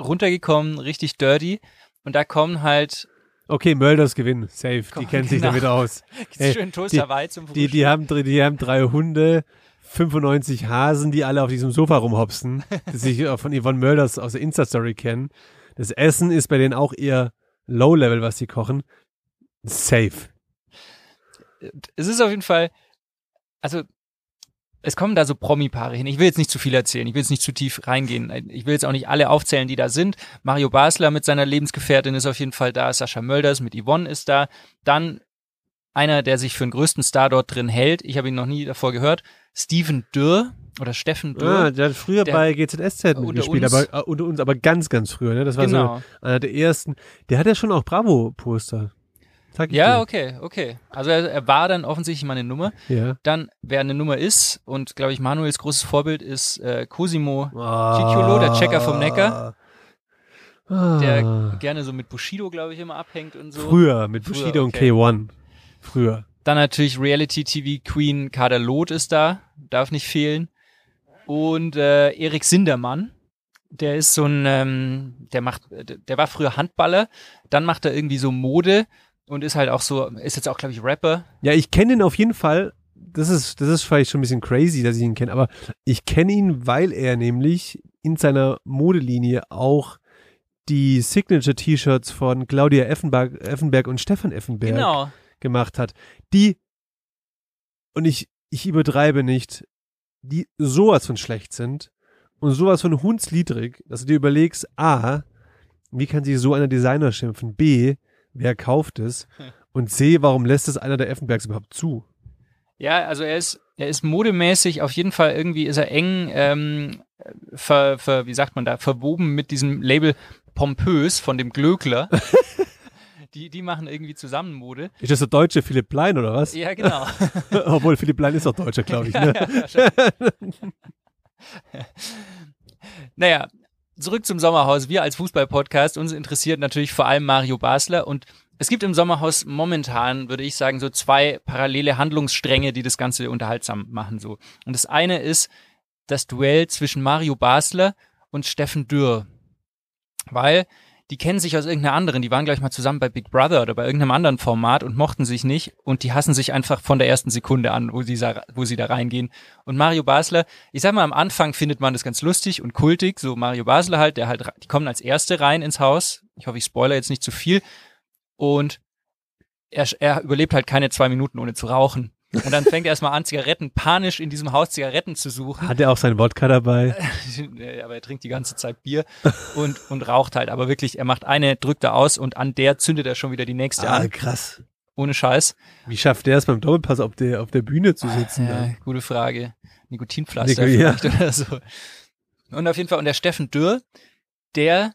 runtergekommen, richtig dirty. Und da kommen halt Okay, Mölders gewinnen. Safe. Komm, die kennen sich genau. damit aus. Ey, schön Toaster Hawaii zum Die, die, haben, die haben drei Hunde, 95 Hasen, die alle auf diesem Sofa rumhopsen, die sich auch von Yvonne Mölders aus der Insta-Story kennen. Das Essen ist bei denen auch eher Low-Level, was sie kochen. Safe. es ist auf jeden Fall, also es kommen da so Promi-Paare hin. Ich will jetzt nicht zu viel erzählen, ich will jetzt nicht zu tief reingehen. Ich will jetzt auch nicht alle aufzählen, die da sind. Mario Basler mit seiner Lebensgefährtin ist auf jeden Fall da, Sascha Mölders mit Yvonne ist da. Dann einer, der sich für den größten Star dort drin hält, ich habe ihn noch nie davor gehört, Steven Dürr oder Steffen Dürr. Ah, der hat früher Der- bei GZSZ mitgespielt, aber äh, unter uns, aber ganz, ganz früher. Ne? Das war Genau. so einer der ersten. Der hat ja schon auch Bravo-Poster. Sag ich Ja, dir. okay, okay. Also er, er war dann offensichtlich mal eine Nummer. Ja. Dann, wer eine Nummer ist, und glaube ich, Manuels großes Vorbild ist äh, Cosimo Ah. Cicciolo, der Checker vom Neckar. der Ah. gerne so mit Bushido, glaube ich, immer abhängt und so. Früher mit Früher, Bushido okay. und K1. Früher. Dann natürlich Reality TV Queen Kader Loth ist da, darf nicht fehlen. Und äh, Erik Sindermann, der ist so ein, ähm, der macht, der war früher Handballer, dann macht er irgendwie so Mode und ist halt auch so, ist jetzt auch, glaube ich, Rapper. Ja, ich kenne ihn auf jeden Fall. Das ist, das ist vielleicht schon ein bisschen crazy, dass ich ihn kenne, aber ich kenne ihn, weil er nämlich in seiner Modelinie auch die Signature-T-Shirts von Claudia Effenberg, Effenberg und Stefan Effenberg Genau. gemacht hat. Die, und ich, ich übertreibe nicht, die sowas von schlecht sind und sowas von hundsliedrig, dass du dir überlegst, A, wie kann sich so einer Designer schimpfen? B, wer kauft es? Und C, warum lässt es einer der Effenbergs überhaupt zu? Ja, also er ist, er ist modemäßig auf jeden Fall irgendwie ist er eng, ähm, ver, ver, wie sagt man da, verwoben mit diesem Label Pompös von dem Glöckler. die, die machen irgendwie zusammen Mode. Ist das der deutsche Philipp Plein oder was? Ja, genau. Obwohl Philipp Plein ist auch Deutscher, glaube ich. Ja, Ne? ja, wahrscheinlich. naja, zurück zum Sommerhaus. Wir als Fußball-Podcast, uns interessiert natürlich vor allem Mario Basler und es gibt im Sommerhaus momentan, würde ich sagen, so zwei parallele Handlungsstränge, die das Ganze unterhaltsam machen. So. Und das eine ist das Duell zwischen Mario Basler und Steffen Dürr. Weil die kennen sich aus irgendeiner anderen, die waren gleich mal zusammen bei Big Brother oder bei irgendeinem anderen Format und mochten sich nicht und die hassen sich einfach von der ersten Sekunde an, wo sie, wo sie da reingehen. Und Mario Basler, ich sag mal, am Anfang findet man das ganz lustig und kultig, so Mario Basler halt, der halt, die kommen als Erste rein ins Haus. Ich hoffe, ich spoiler jetzt nicht zu viel. Und er, er überlebt halt keine zwei Minuten ohne zu rauchen. Und dann fängt er erstmal an, Zigaretten, panisch in diesem Haus Zigaretten zu suchen. Hat er auch seinen Wodka dabei? aber er trinkt die ganze Zeit Bier und, und raucht halt. Aber wirklich, er macht eine, drückt er aus und an der zündet er schon wieder die nächste Ah, an. krass. Ohne Scheiß. Wie schafft der es beim Doppelpass auf der, auf der Bühne zu sitzen? Ja, dann? gute Frage. Nikotinpflaster Nico- ja. oder so. Und auf jeden Fall, und der Steffen Dürr, der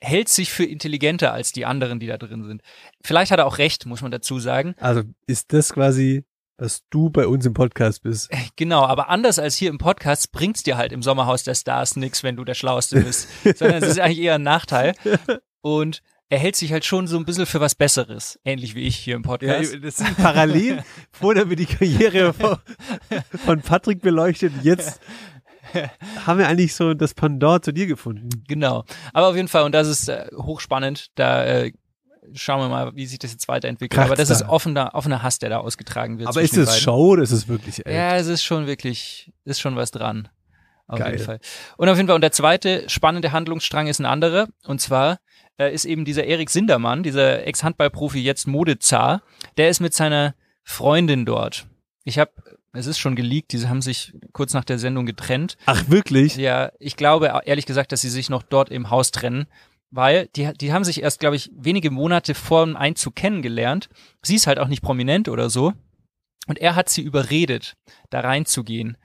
hält sich für intelligenter als die anderen, die da drin sind. Vielleicht hat er auch recht, muss man dazu sagen. Also ist das quasi, was du bei uns im Podcast bist? Genau, aber anders als hier im Podcast bringt's dir halt im Sommerhaus der Stars nix, wenn du der Schlauste bist. sondern es ist eigentlich eher ein Nachteil. Und er hält sich halt schon so ein bisschen für was Besseres. Ähnlich wie ich hier im Ja, Podcast. das sind parallel. Vorher haben wir die Karriere von, von Patrick beleuchtet. Jetzt haben wir eigentlich so das Pendant zu dir gefunden. Genau. Aber auf jeden Fall, und das ist äh, hochspannend, da äh, schauen wir mal, wie sich das jetzt weiterentwickelt. Kracht's Aber das ist da. offener, offener Hass, der da ausgetragen wird. Aber ist es. Show oder ist es wirklich echt? Ja, es ist schon wirklich, ist schon was dran. Auf Geil. jeden Fall. Und auf jeden Fall, und der zweite spannende Handlungsstrang ist ein anderer. Und zwar äh, ist eben dieser Erik Sindermann, dieser Ex-Handballprofi, jetzt Modezar, der ist mit seiner Freundin dort. Ich habe, es ist schon geleakt, diese haben sich kurz nach der Sendung getrennt. Ach, wirklich? Ja, ich glaube ehrlich gesagt, dass sie sich noch dort im Haus trennen, weil die, die haben sich erst, glaube ich, wenige Monate vor dem Einzug kennengelernt. Sie ist halt auch nicht prominent oder so. Und er hat sie überredet, da reinzugehen.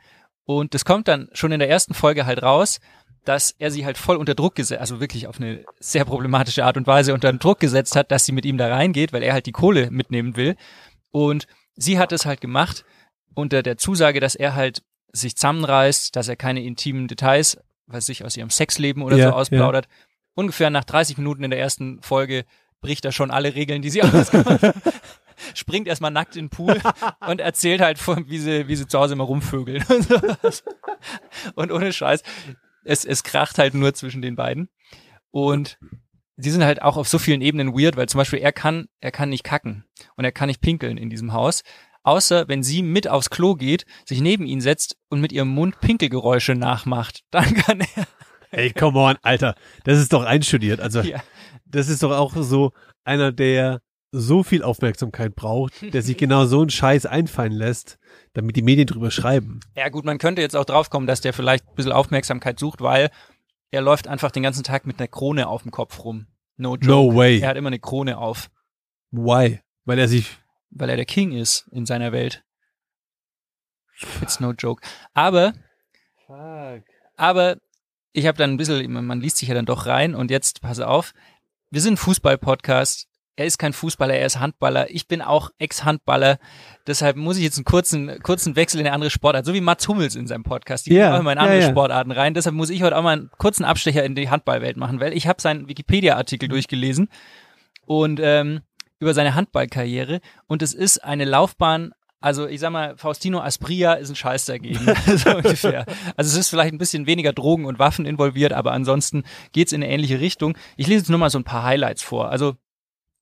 Und das kommt dann schon in der ersten Folge halt raus, dass er sie halt voll unter Druck gesetzt, also wirklich auf eine sehr problematische Art und Weise unter Druck gesetzt hat, dass sie mit ihm da reingeht, weil er halt die Kohle mitnehmen will. Und sie hat es halt gemacht unter der Zusage, dass er halt sich zusammenreißt, dass er keine intimen Details, was sich aus ihrem Sexleben oder Ja, so ausplaudert. Ungefähr nach 30 Minuten in der ersten Folge bricht er schon alle Regeln, die sie ausgemacht hat. Springt erstmal nackt in den Pool und erzählt halt, wie sie, wie sie zu Hause immer rumvögeln. Und, ohne Scheiß, es, es kracht halt nur zwischen den beiden. Und die sind halt auch auf so vielen Ebenen weird, weil zum Beispiel er kann, er kann nicht kacken und er kann nicht pinkeln in diesem Haus. Außer wenn sie mit aufs Klo geht, sich neben ihn setzt und mit ihrem Mund Pinkelgeräusche nachmacht, dann kann er. Ey, come on, Alter. Das ist doch einstudiert. Also, Ja. das ist doch auch so einer, der so viel Aufmerksamkeit braucht, der sich genau so einen Scheiß einfallen lässt, damit die Medien drüber schreiben. Ja gut, man könnte jetzt auch draufkommen, dass der vielleicht ein bisschen Aufmerksamkeit sucht, weil er läuft einfach den ganzen Tag mit einer Krone auf dem Kopf rum. No joke. No way. Er hat immer eine Krone auf, Why? Weil er sich weil er der King ist in seiner Welt. It's no joke. Aber, aber ich habe dann ein bisschen, man liest sich ja dann doch rein und jetzt, pass auf, wir sind ein Fußball-Podcast. Er ist kein Fußballer, er ist Handballer. Ich bin auch Ex-Handballer. Deshalb muss ich jetzt einen kurzen, kurzen Wechsel in eine andere Sportart, so wie Mats Hummels in seinem Podcast. Die gehen auch immer in andere ja. Sportarten rein. Deshalb muss ich heute auch mal einen kurzen Abstecher in die Handballwelt machen, weil ich habe seinen Wikipedia-Artikel Mhm. durchgelesen und ähm, über seine Handballkarriere und es ist eine Laufbahn. Also ich sag mal, Faustino Aspria ist ein Scheiß dagegen, so ungefähr. Also es ist vielleicht ein bisschen weniger Drogen und Waffen involviert, aber ansonsten geht's in eine ähnliche Richtung. Ich lese jetzt nur mal so ein paar Highlights vor. Also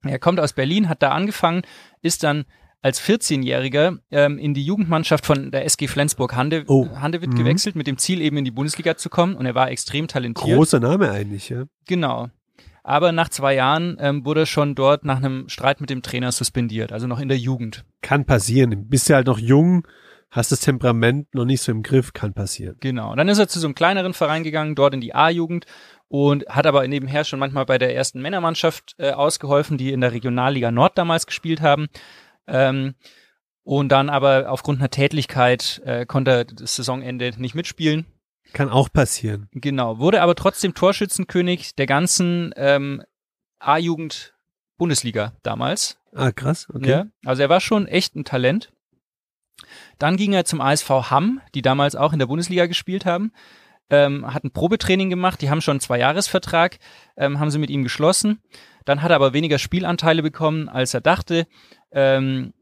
er kommt aus Berlin, hat da angefangen, ist dann als 14-Jähriger ähm, in die Jugendmannschaft von der SG Flensburg Hande, Oh. Handewitt Mhm. gewechselt, mit dem Ziel eben in die Bundesliga zu kommen und er war extrem talentiert. großer Name eigentlich, ja. Genau. Aber nach zwei Jahren ähm, wurde er schon dort nach einem Streit mit dem Trainer suspendiert, also noch in der Jugend. Kann passieren. Bist ja halt noch jung, hast das Temperament noch nicht so im Griff, kann passieren. Genau. Dann ist er zu so einem kleineren Verein gegangen, dort in die A-Jugend und hat aber nebenher schon manchmal bei der ersten Männermannschaft äh, ausgeholfen, die in der Regionalliga Nord damals gespielt haben. Ähm, und dann aber aufgrund einer Tätlichkeit äh, konnte er das Saisonende nicht mitspielen. Kann auch passieren. Genau, wurde aber trotzdem Torschützenkönig der ganzen ähm, A-Jugend Bundesliga damals. Ah, krass. Okay. Ja, also er war schon echt ein Talent. Dann ging er zum ASV Hamm, die damals auch in der Bundesliga gespielt haben, ähm, hat ein Probetraining gemacht, die haben schon einen Zweijahresvertrag, ähm, haben sie mit ihm geschlossen. Dann hat er aber weniger Spielanteile bekommen, als er dachte, ähm,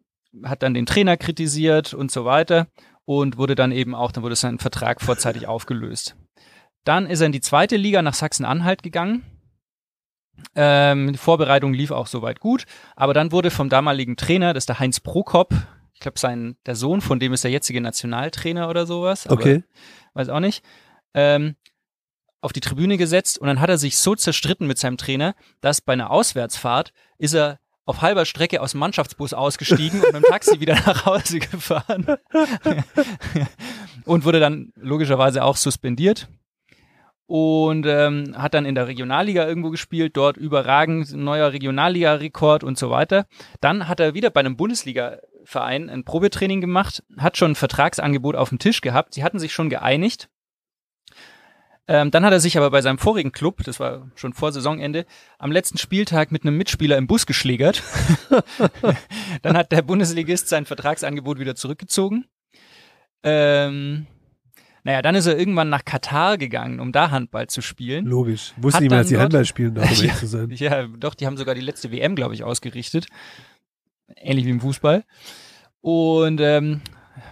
hat dann den Trainer kritisiert und so weiter und wurde dann eben auch, dann wurde sein Vertrag vorzeitig aufgelöst. Dann ist er in die zweite Liga nach Sachsen-Anhalt gegangen. Ähm, die Vorbereitung lief auch soweit gut, aber dann wurde vom damaligen Trainer, das ist der Heinz Prokop, ich glaube sein der Sohn, von dem ist der jetzige Nationaltrainer oder sowas, aber Okay. weiß auch nicht, ähm, auf die Tribüne gesetzt und dann hat er sich so zerstritten mit seinem Trainer, dass bei einer Auswärtsfahrt ist er auf halber Strecke aus dem Mannschaftsbus ausgestiegen und mit dem Taxi wieder nach Hause gefahren. und wurde dann logischerweise auch suspendiert. Und ähm, hat dann in der Regionalliga irgendwo gespielt, dort überragend, neuer Regionalliga-Rekord und so weiter. Dann hat er wieder bei einem Bundesliga-Verein ein Probetraining gemacht, hat schon ein Vertragsangebot auf dem Tisch gehabt. Sie hatten sich schon geeinigt. Ähm, dann hat er sich aber bei seinem vorigen Club, das war schon vor Saisonende, am letzten Spieltag mit einem Mitspieler im Bus geschlägert. dann hat der Bundesligist sein Vertragsangebot wieder zurückgezogen. Ähm, naja, dann ist er irgendwann nach Katar gegangen, um da Handball zu spielen. Logisch. Wusste niemand, dass die Handball spielen darf, um Ja. zu sein. Ja, doch, die haben sogar die letzte WM, glaube ich, ausgerichtet. Ähnlich wie im Fußball. Und ähm,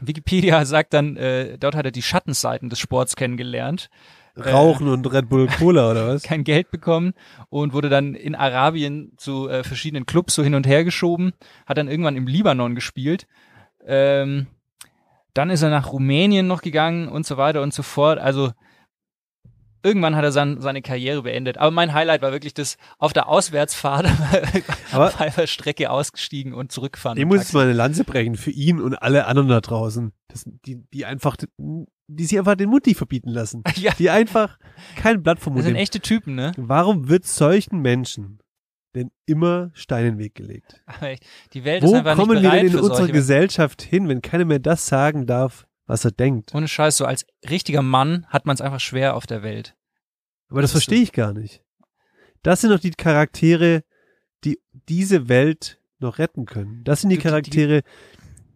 Wikipedia sagt dann, äh, dort hat er die Schattenseiten des Sports kennengelernt. Rauchen und Red Bull Cola oder was? kein Geld bekommen und wurde dann in Arabien zu äh, verschiedenen Clubs so hin und her geschoben, hat dann irgendwann im Libanon gespielt. Ähm, dann ist er nach Rumänien noch gegangen und so weiter und so fort. Also irgendwann hat er sein, seine Karriere beendet. Aber mein Highlight war wirklich das auf der Auswärtsfahrt Aber- auf halber Strecke ausgestiegen und zurückfahren. Ich muss jetzt mal eine Lanze brechen für ihn und alle anderen da draußen. Das, die, die einfach, die sich einfach den nicht verbieten lassen. Ja. Die einfach kein Blatt vom Das Mund sind nehmen. echte Typen, ne? Warum wird solchen Menschen denn immer Stein in den Weg gelegt? Aber echt, die Welt ist Wo einfach kommen nicht wir bereit denn in unserer Gesellschaft hin, wenn keiner mehr das sagen darf, was er denkt? Ohne Scheiß, so als richtiger Mann hat man es einfach schwer auf der Welt. Aber das verstehe ich gar nicht. Das sind doch die Charaktere, die diese Welt noch retten können. Das sind die Charaktere,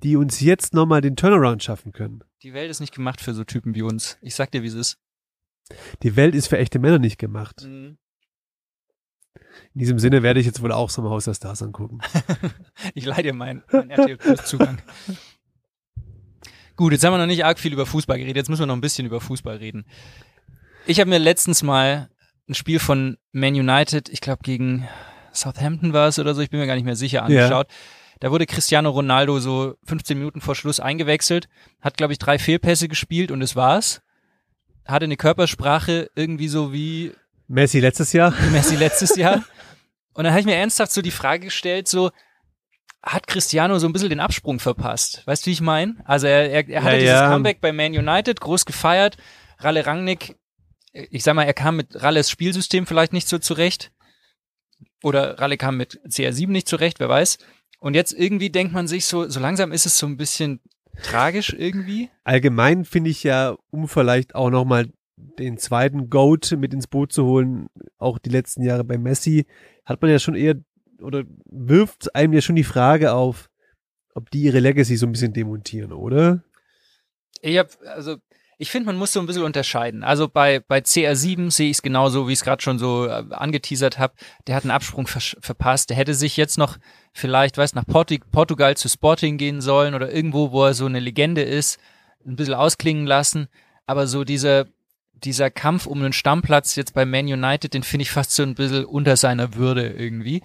die uns jetzt nochmal den Turnaround schaffen können. Die Welt ist nicht gemacht für so Typen wie uns. Ich sag dir, wie es ist. Die Welt ist für echte Männer nicht gemacht. Mhm. In diesem Sinne werde ich jetzt wohl auch Sommerhaus der Stars angucken. Ich leih dir meinen mein RTL Plus Zugang. Gut, jetzt haben wir noch nicht arg viel über Fußball geredet. Jetzt müssen wir noch ein bisschen über Fußball reden. Ich habe mir letztens mal ein Spiel von Man United, ich glaube gegen Southampton war es oder so, ich bin mir gar nicht mehr sicher, angeschaut. Da wurde Cristiano Ronaldo so 15 Minuten vor Schluss eingewechselt, hat glaube ich drei Fehlpässe gespielt und es war's. Hatte eine Körpersprache irgendwie so wie Messi letztes Jahr. Messi letztes Jahr. Und dann habe ich mir ernsthaft so die Frage gestellt, so, hat Cristiano so ein bisschen den Absprung verpasst? Weißt du, wie ich meine? Also er, er, er hatte Ja, dieses ja. Comeback bei Man United, groß gefeiert. Ralle Rangnick, ich sag mal, er kam mit Ralles Spielsystem vielleicht nicht so zurecht. Oder Ralle kam mit CR7 nicht zurecht, wer weiß. Und jetzt irgendwie denkt man sich so, so langsam ist es so ein bisschen tragisch irgendwie. Allgemein finde ich ja, um vielleicht auch nochmal den zweiten Goat mit ins Boot zu holen, auch die letzten Jahre bei Messi, hat man ja schon eher oder wirft einem ja schon die Frage auf, ob die ihre Legacy so ein bisschen demontieren, oder? Ich hab, also ich finde, man muss so ein bisschen unterscheiden. Also bei, bei CR7 sehe ich es genauso, wie ich es gerade schon so äh, angeteasert habe. Der hat einen Absprung versch- verpasst. Der hätte sich jetzt noch vielleicht, weiß nach Porti Portugal zu Sporting gehen sollen oder irgendwo, wo er so eine Legende ist, ein bisschen ausklingen lassen. Aber so dieser, dieser Kampf um einen Stammplatz jetzt bei Man United, den finde ich fast so ein bisschen unter seiner Würde irgendwie.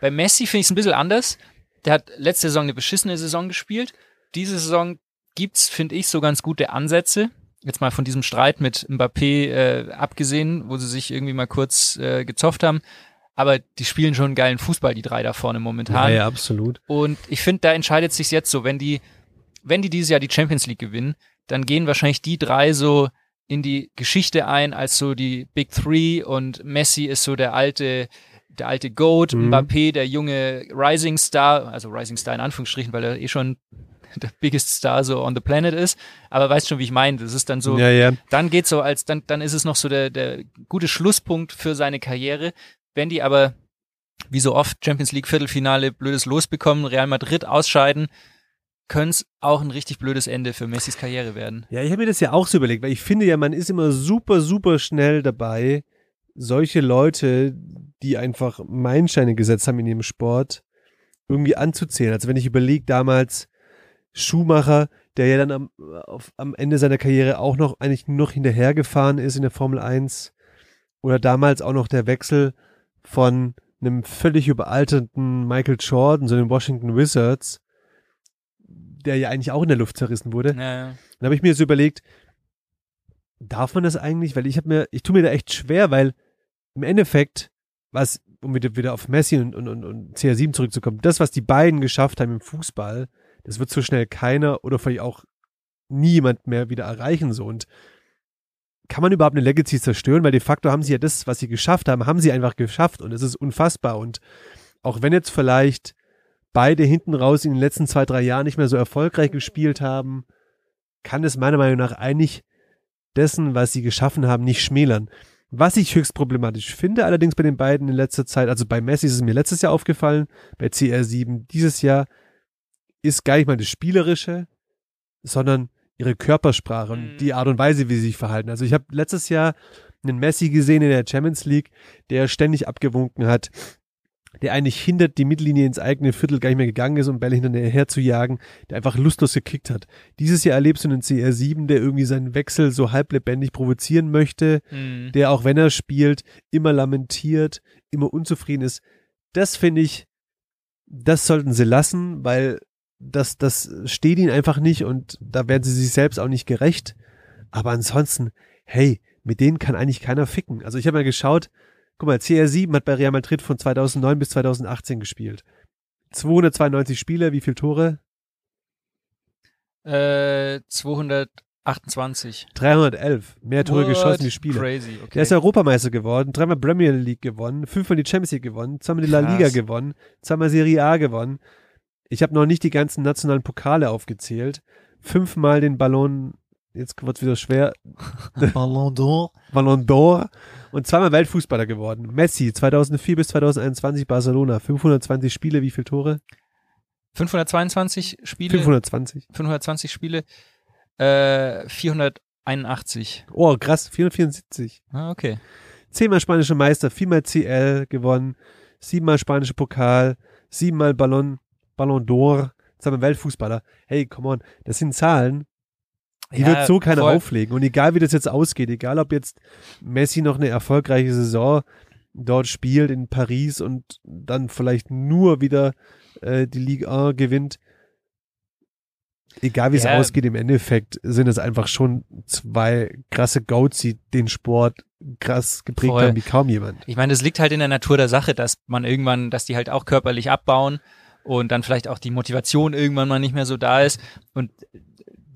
Bei Messi finde ich es ein bisschen anders. Der hat letzte Saison eine beschissene Saison gespielt. Diese Saison gibt's, finde ich, so ganz gute Ansätze. Jetzt mal von diesem Streit mit Mbappé äh, abgesehen, wo sie sich irgendwie mal kurz äh, gezofft haben. Aber die spielen schon einen geilen Fußball, die drei da vorne momentan. ja, absolut. Und ich finde, da entscheidet sich jetzt so, wenn die, wenn die dieses Jahr die Champions League gewinnen, dann gehen wahrscheinlich die drei so in die Geschichte ein als so die Big Three und Messi ist so der alte, der alte Goat, Mhm. Mbappé der junge Rising Star, also Rising Star in Anführungsstrichen, weil er eh schon der biggest Star so on the planet ist. Aber weißt schon, wie ich meine. Das ist dann so, ja, ja. dann geht so als, dann, dann ist es noch so der, der gute Schlusspunkt für seine Karriere. Wenn die aber, wie so oft, Champions League Viertelfinale blödes Los bekommen, Real Madrid ausscheiden, könnte es auch ein richtig blödes Ende für Messis Karriere werden. Ja, ich habe mir das ja auch so überlegt, weil ich finde ja, man ist immer super, super schnell dabei, solche Leute, die einfach Meilensteine gesetzt haben in ihrem Sport, irgendwie anzuzählen. Also wenn ich überlege, damals Schumacher, der ja dann am, auf, am Ende seiner Karriere auch noch eigentlich nur noch hinterhergefahren ist in der Formel 1 oder damals auch noch der Wechsel von einem völlig überalterten Michael Jordan zu den Washington Wizards, der ja eigentlich auch in der Luft zerrissen wurde. Ja, Dann habe ich mir so überlegt, darf man das eigentlich? Weil ich habe mir, ich tue mir da echt schwer, weil im Endeffekt, was, um wieder, auf Messi und, und, und, und CR7 zurückzukommen, das, was die beiden geschafft haben im Fußball, das wird so schnell keiner oder vielleicht auch niemand mehr wieder erreichen, so. Und kann man überhaupt eine Legacy zerstören? Weil de facto haben sie ja das, was sie geschafft haben, haben sie einfach geschafft und es ist unfassbar. Und auch wenn jetzt vielleicht beide hinten raus in den letzten zwei, drei Jahren nicht mehr so erfolgreich gespielt haben, kann es meiner Meinung nach eigentlich dessen, was sie geschaffen haben, nicht schmälern. Was ich höchst problematisch finde, allerdings bei den beiden in letzter Zeit, also bei Messi ist es mir letztes Jahr aufgefallen, bei CR7 dieses Jahr, ist gar nicht mal das Spielerische, sondern ihre Körpersprache und Mhm. die Art und Weise, wie sie sich verhalten. Also ich habe letztes Jahr einen Messi gesehen in der Champions League, der ständig abgewunken hat, der eigentlich hindert die Mittellinie ins eigene Viertel gar nicht mehr gegangen ist, um Bälle hinterher zu jagen, der einfach lustlos gekickt hat. Dieses Jahr erlebst du einen CR7, der irgendwie seinen Wechsel so halblebendig provozieren möchte, Mhm. der auch wenn er spielt, immer lamentiert, immer unzufrieden ist. Das finde ich, das sollten sie lassen, weil das, das steht ihnen einfach nicht und da werden sie sich selbst auch nicht gerecht. Aber ansonsten, hey, mit denen kann eigentlich keiner ficken. Also ich habe mal geschaut, guck mal, CR7 hat bei Real Madrid von 2009 bis 2018 gespielt. 292 Spiele, wie viele Tore? Äh, 228. 311. Mehr Tore What? geschossen wie Spiele. Crazy, okay. Der ist Europameister geworden, dreimal Premier League gewonnen, fünfmal die Champions League gewonnen, zweimal die La Krass. Liga gewonnen, zweimal Serie A gewonnen. Ich habe noch nicht die ganzen nationalen Pokale aufgezählt. Fünfmal den Ballon, jetzt wird's wieder schwer, Ballon d'Or. Ballon d'Or und zweimal Weltfußballer geworden. Messi 2004 bis 2021 Barcelona, 520 Spiele, wie viele Tore? 522 Spiele. 520. 520 Spiele. Äh, 481. Oh, krass, 474. Ah, okay. Zehnmal spanische Meister, viermal CL gewonnen, siebenmal spanische Pokal, siebenmal Ballon, Ballon d'Or, zweimal Weltfußballer. Hey, come on, das sind Zahlen, die Ja, wird so keiner voll. auflegen. Und egal wie das jetzt ausgeht, egal ob jetzt Messi noch eine erfolgreiche Saison dort spielt in Paris und dann vielleicht nur wieder äh, die Ligue 1 gewinnt, egal wie es Ja. ausgeht, im Endeffekt sind es einfach schon zwei krasse Goats, die den Sport krass geprägt Voll. haben wie kaum jemand. Ich meine, das liegt halt in der Natur der Sache, dass man irgendwann, dass die halt auch körperlich abbauen und dann vielleicht auch die Motivation irgendwann mal nicht mehr so da ist. Und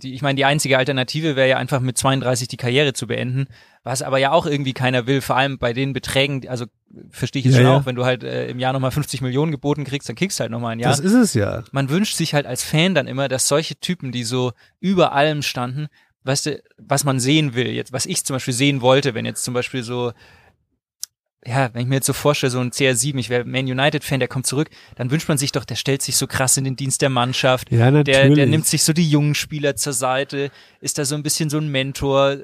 die, ich meine, die einzige Alternative wäre ja einfach mit 32 die Karriere zu beenden, was aber ja auch irgendwie keiner will, vor allem bei den Beträgen, also verstehe ich jetzt Ja, schon ja. auch, wenn du halt äh, im Jahr nochmal 50 Millionen geboten kriegst, dann kriegst du halt nochmal ein Jahr. Das ist es ja. man wünscht sich halt als Fan dann immer, dass solche Typen, die so über allem standen, weißt du, was man sehen will, jetzt, was ich zum Beispiel sehen wollte, wenn jetzt zum Beispiel so, ja, wenn ich mir jetzt so vorstelle, so ein CR7, ich wäre Man United-Fan, der kommt zurück, dann wünscht man sich doch, der stellt sich so krass in den Dienst der Mannschaft. Ja, Der, natürlich. der nimmt sich so die jungen Spieler zur Seite, ist da so ein bisschen so ein Mentor.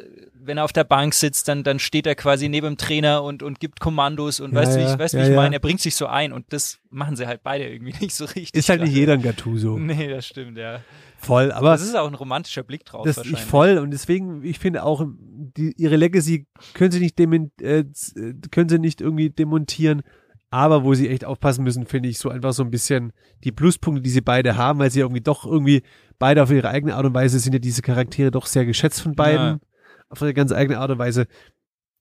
Wenn er auf der Bank sitzt, dann, dann steht er quasi neben dem Trainer und, und gibt Kommandos und Ja, weißt du, wie ja, ich, weißt, wie ja, ich ja. meine, er bringt sich so ein und das machen sie halt beide irgendwie nicht so richtig. Ist halt nicht jeder ein Gattuso. Nee, das stimmt, ja. Voll, aber Das ist auch ein romantischer Blick drauf das ich wahrscheinlich. voll und deswegen, ich finde auch, die, ihre Legacy können sie nicht äh, äh, können sie nicht irgendwie demontieren, aber wo sie echt aufpassen müssen, finde ich so einfach so ein bisschen die Pluspunkte, die sie beide haben, weil sie irgendwie doch irgendwie beide auf ihre eigene Art und Weise sind ja diese Charaktere doch sehr geschätzt von beiden, Ja. Auf ihre ganz eigene Art und Weise.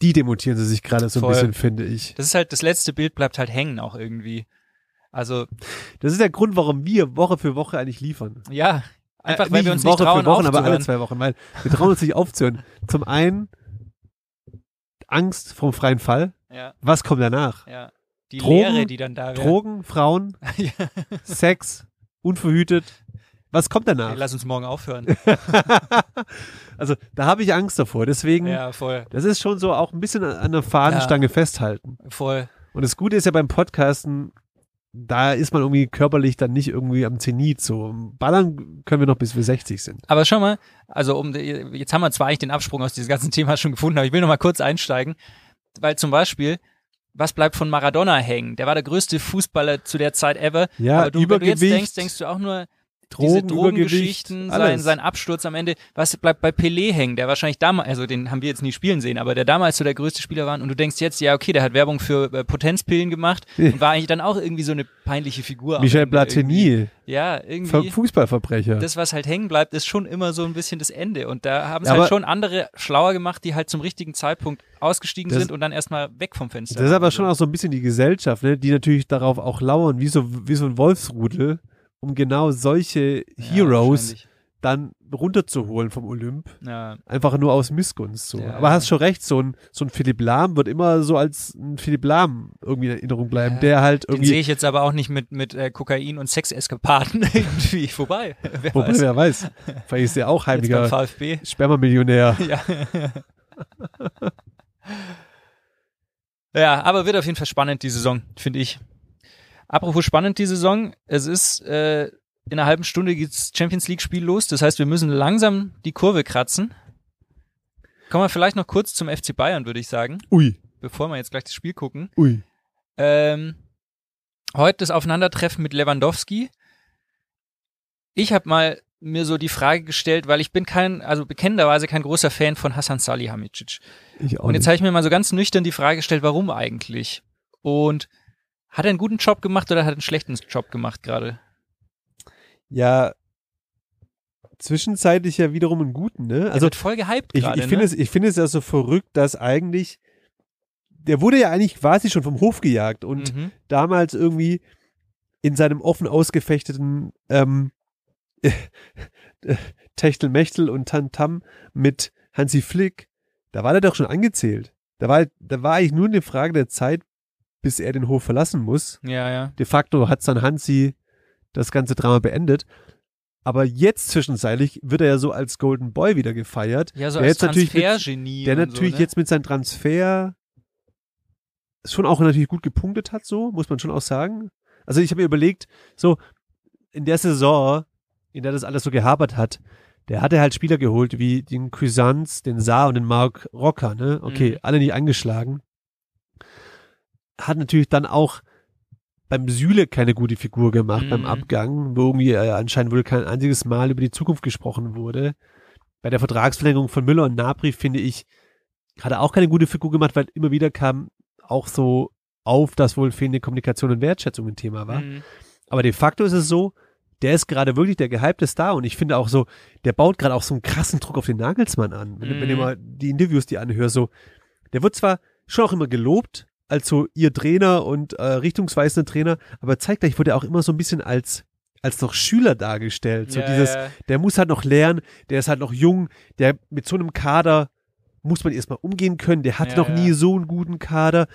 Die demontieren sie sich gerade so ein Voll. bisschen, finde ich. Das ist halt, das letzte Bild bleibt halt hängen auch irgendwie. Also, Das ist der Grund, warum wir Woche für Woche eigentlich liefern. ja. Einfach, Äh, weil wir uns Woche nicht trauen, für Wochen, aber alle zwei Wochen, weil wir trauen uns nicht aufzuhören. Zum einen Angst vom freien Fall. Ja, Was kommt danach? ja. Die Drogen, Leere, die dann da wäre. Drogen, Frauen, ja. Sex, unverhütet. Was kommt danach? lass uns morgen aufhören. also da habe ich Angst davor. Deswegen, ja, voll, das ist schon so auch ein bisschen an der Fahnenstange festhalten. voll. Und das Gute ist ja beim Podcasten, da ist man irgendwie körperlich dann nicht irgendwie am Zenit. So ballern können wir noch bis wir 60 sind. Aber schau mal, also um, jetzt haben wir zwar eigentlich den Absprung aus diesem ganzen Thema schon gefunden, aber ich will noch mal kurz einsteigen, weil zum Beispiel, was bleibt von Maradona hängen? Der war der größte Fußballer zu der Zeit ever. Ja, aber du, wenn du jetzt Übergewicht. denkst, denkst du auch nur, diese Drogen, Drogengeschichten, Übergewicht, sein, sein Absturz am Ende, was bleibt bei Pelé hängen, der wahrscheinlich damals, also den haben wir jetzt nie spielen sehen, aber der damals so der größte Spieler war und du denkst jetzt, ja okay, der hat Werbung für äh, Potenzpillen gemacht und war eigentlich dann auch irgendwie so eine peinliche Figur. Michel Ende irgendwie. Platini, Ja, irgendwie. Fußballverbrecher. Das, was halt hängen bleibt, ist schon immer so ein bisschen das Ende. Und da haben es Ja, halt schon andere schlauer gemacht, die halt zum richtigen Zeitpunkt ausgestiegen sind und dann erstmal weg vom Fenster. Das ist aber waren, schon auch so ein bisschen die Gesellschaft, ne, die natürlich darauf auch lauern, wie so, wie so ein Wolfsrudel, um genau solche Ja, Heroes dann runterzuholen vom Olymp. Ja, Einfach nur aus Missgunst so. Ja, aber hast schon recht, so ein, so ein Philipp Lahm wird immer so als ein Philipp Lahm irgendwie in Erinnerung bleiben, Ja, der halt den sehe irgendwie, ich jetzt aber auch nicht mit, mit äh, Kokain und Sexeskapaden irgendwie vorbei. Wer wobei weiß. wer weiß, vielleicht ist er auch heimiger. Spermamillionär. Ja. ja, aber wird auf jeden Fall spannend, die Saison, finde ich. Apropos spannend, die Saison. Es ist, äh, in einer halben Stunde geht's Champions League Spiel los. Das heißt, wir müssen langsam die Kurve kratzen. Kommen wir vielleicht noch kurz zum FC Bayern, würde ich sagen, Ui, bevor wir jetzt gleich das Spiel gucken. ui. Ähm, heute das Aufeinandertreffen mit Lewandowski. Ich habe mal mir so die Frage gestellt, weil ich bin kein, also bekennenderweise kein großer Fan von Hasan Salihamidzic. Ich auch Und jetzt habe ich mir mal so ganz nüchtern die Frage gestellt, warum eigentlich? Und hat er einen guten Job gemacht oder hat er einen schlechten Job gemacht gerade? Ja, zwischenzeitlich ja wiederum einen guten, ne? Also wird voll gehypt ich, gerade. ich finde ne? es, ich finde es ja so verrückt, dass eigentlich, der wurde ja eigentlich quasi schon vom Hof gejagt und mhm. damals irgendwie in seinem offen ausgefechteten ähm, Techtelmechtel und Tantam mit Hansi Flick, da war der doch schon angezählt. Da war, da war eigentlich nur eine Frage der Zeit, bis er den Hof verlassen muss. Ja, ja. De facto hat dann Hansi das ganze Drama beendet. Aber jetzt zwischenzeitlich wird er ja so als Golden Boy wieder gefeiert. Ja, so der als Transfergenie. der natürlich so, ne? jetzt mit seinem Transfer schon auch natürlich gut gepunktet hat, so, muss man schon auch sagen. Also ich habe mir überlegt, so, in der Saison, in der das alles so gehabert hat, der hatte halt Spieler geholt wie den Cuisance, den Saar und den Mark Rocker, ne? Okay, Mhm. alle nicht angeschlagen. Hat natürlich dann auch beim Süle keine gute Figur gemacht Mhm. beim Abgang, wo irgendwie äh, anscheinend wohl kein einziges Mal über die Zukunft gesprochen wurde. Bei der Vertragsverlängerung von Müller und Nabri finde ich, hat er auch keine gute Figur gemacht, weil immer wieder kam auch so auf, dass wohl fehlende Kommunikation und Wertschätzung ein Thema war. Mhm. Aber de facto ist es so, der ist gerade wirklich der gehypte Star und ich finde auch so, der baut gerade auch so einen krassen Druck auf den Nagelsmann an. Wenn, du- wenn du Mhm. mal die Interviews die anhörst, so, der wird zwar schon auch immer gelobt, als so ihr Trainer und äh, richtungsweisender Trainer, aber zeitgleich wurde er auch immer so ein bisschen als als noch Schüler dargestellt. So Ja, dieses, ja. der muss halt noch lernen, der ist halt noch jung, der mit so einem Kader muss man erstmal umgehen können, der hatte Ja, noch nie so einen guten Kader.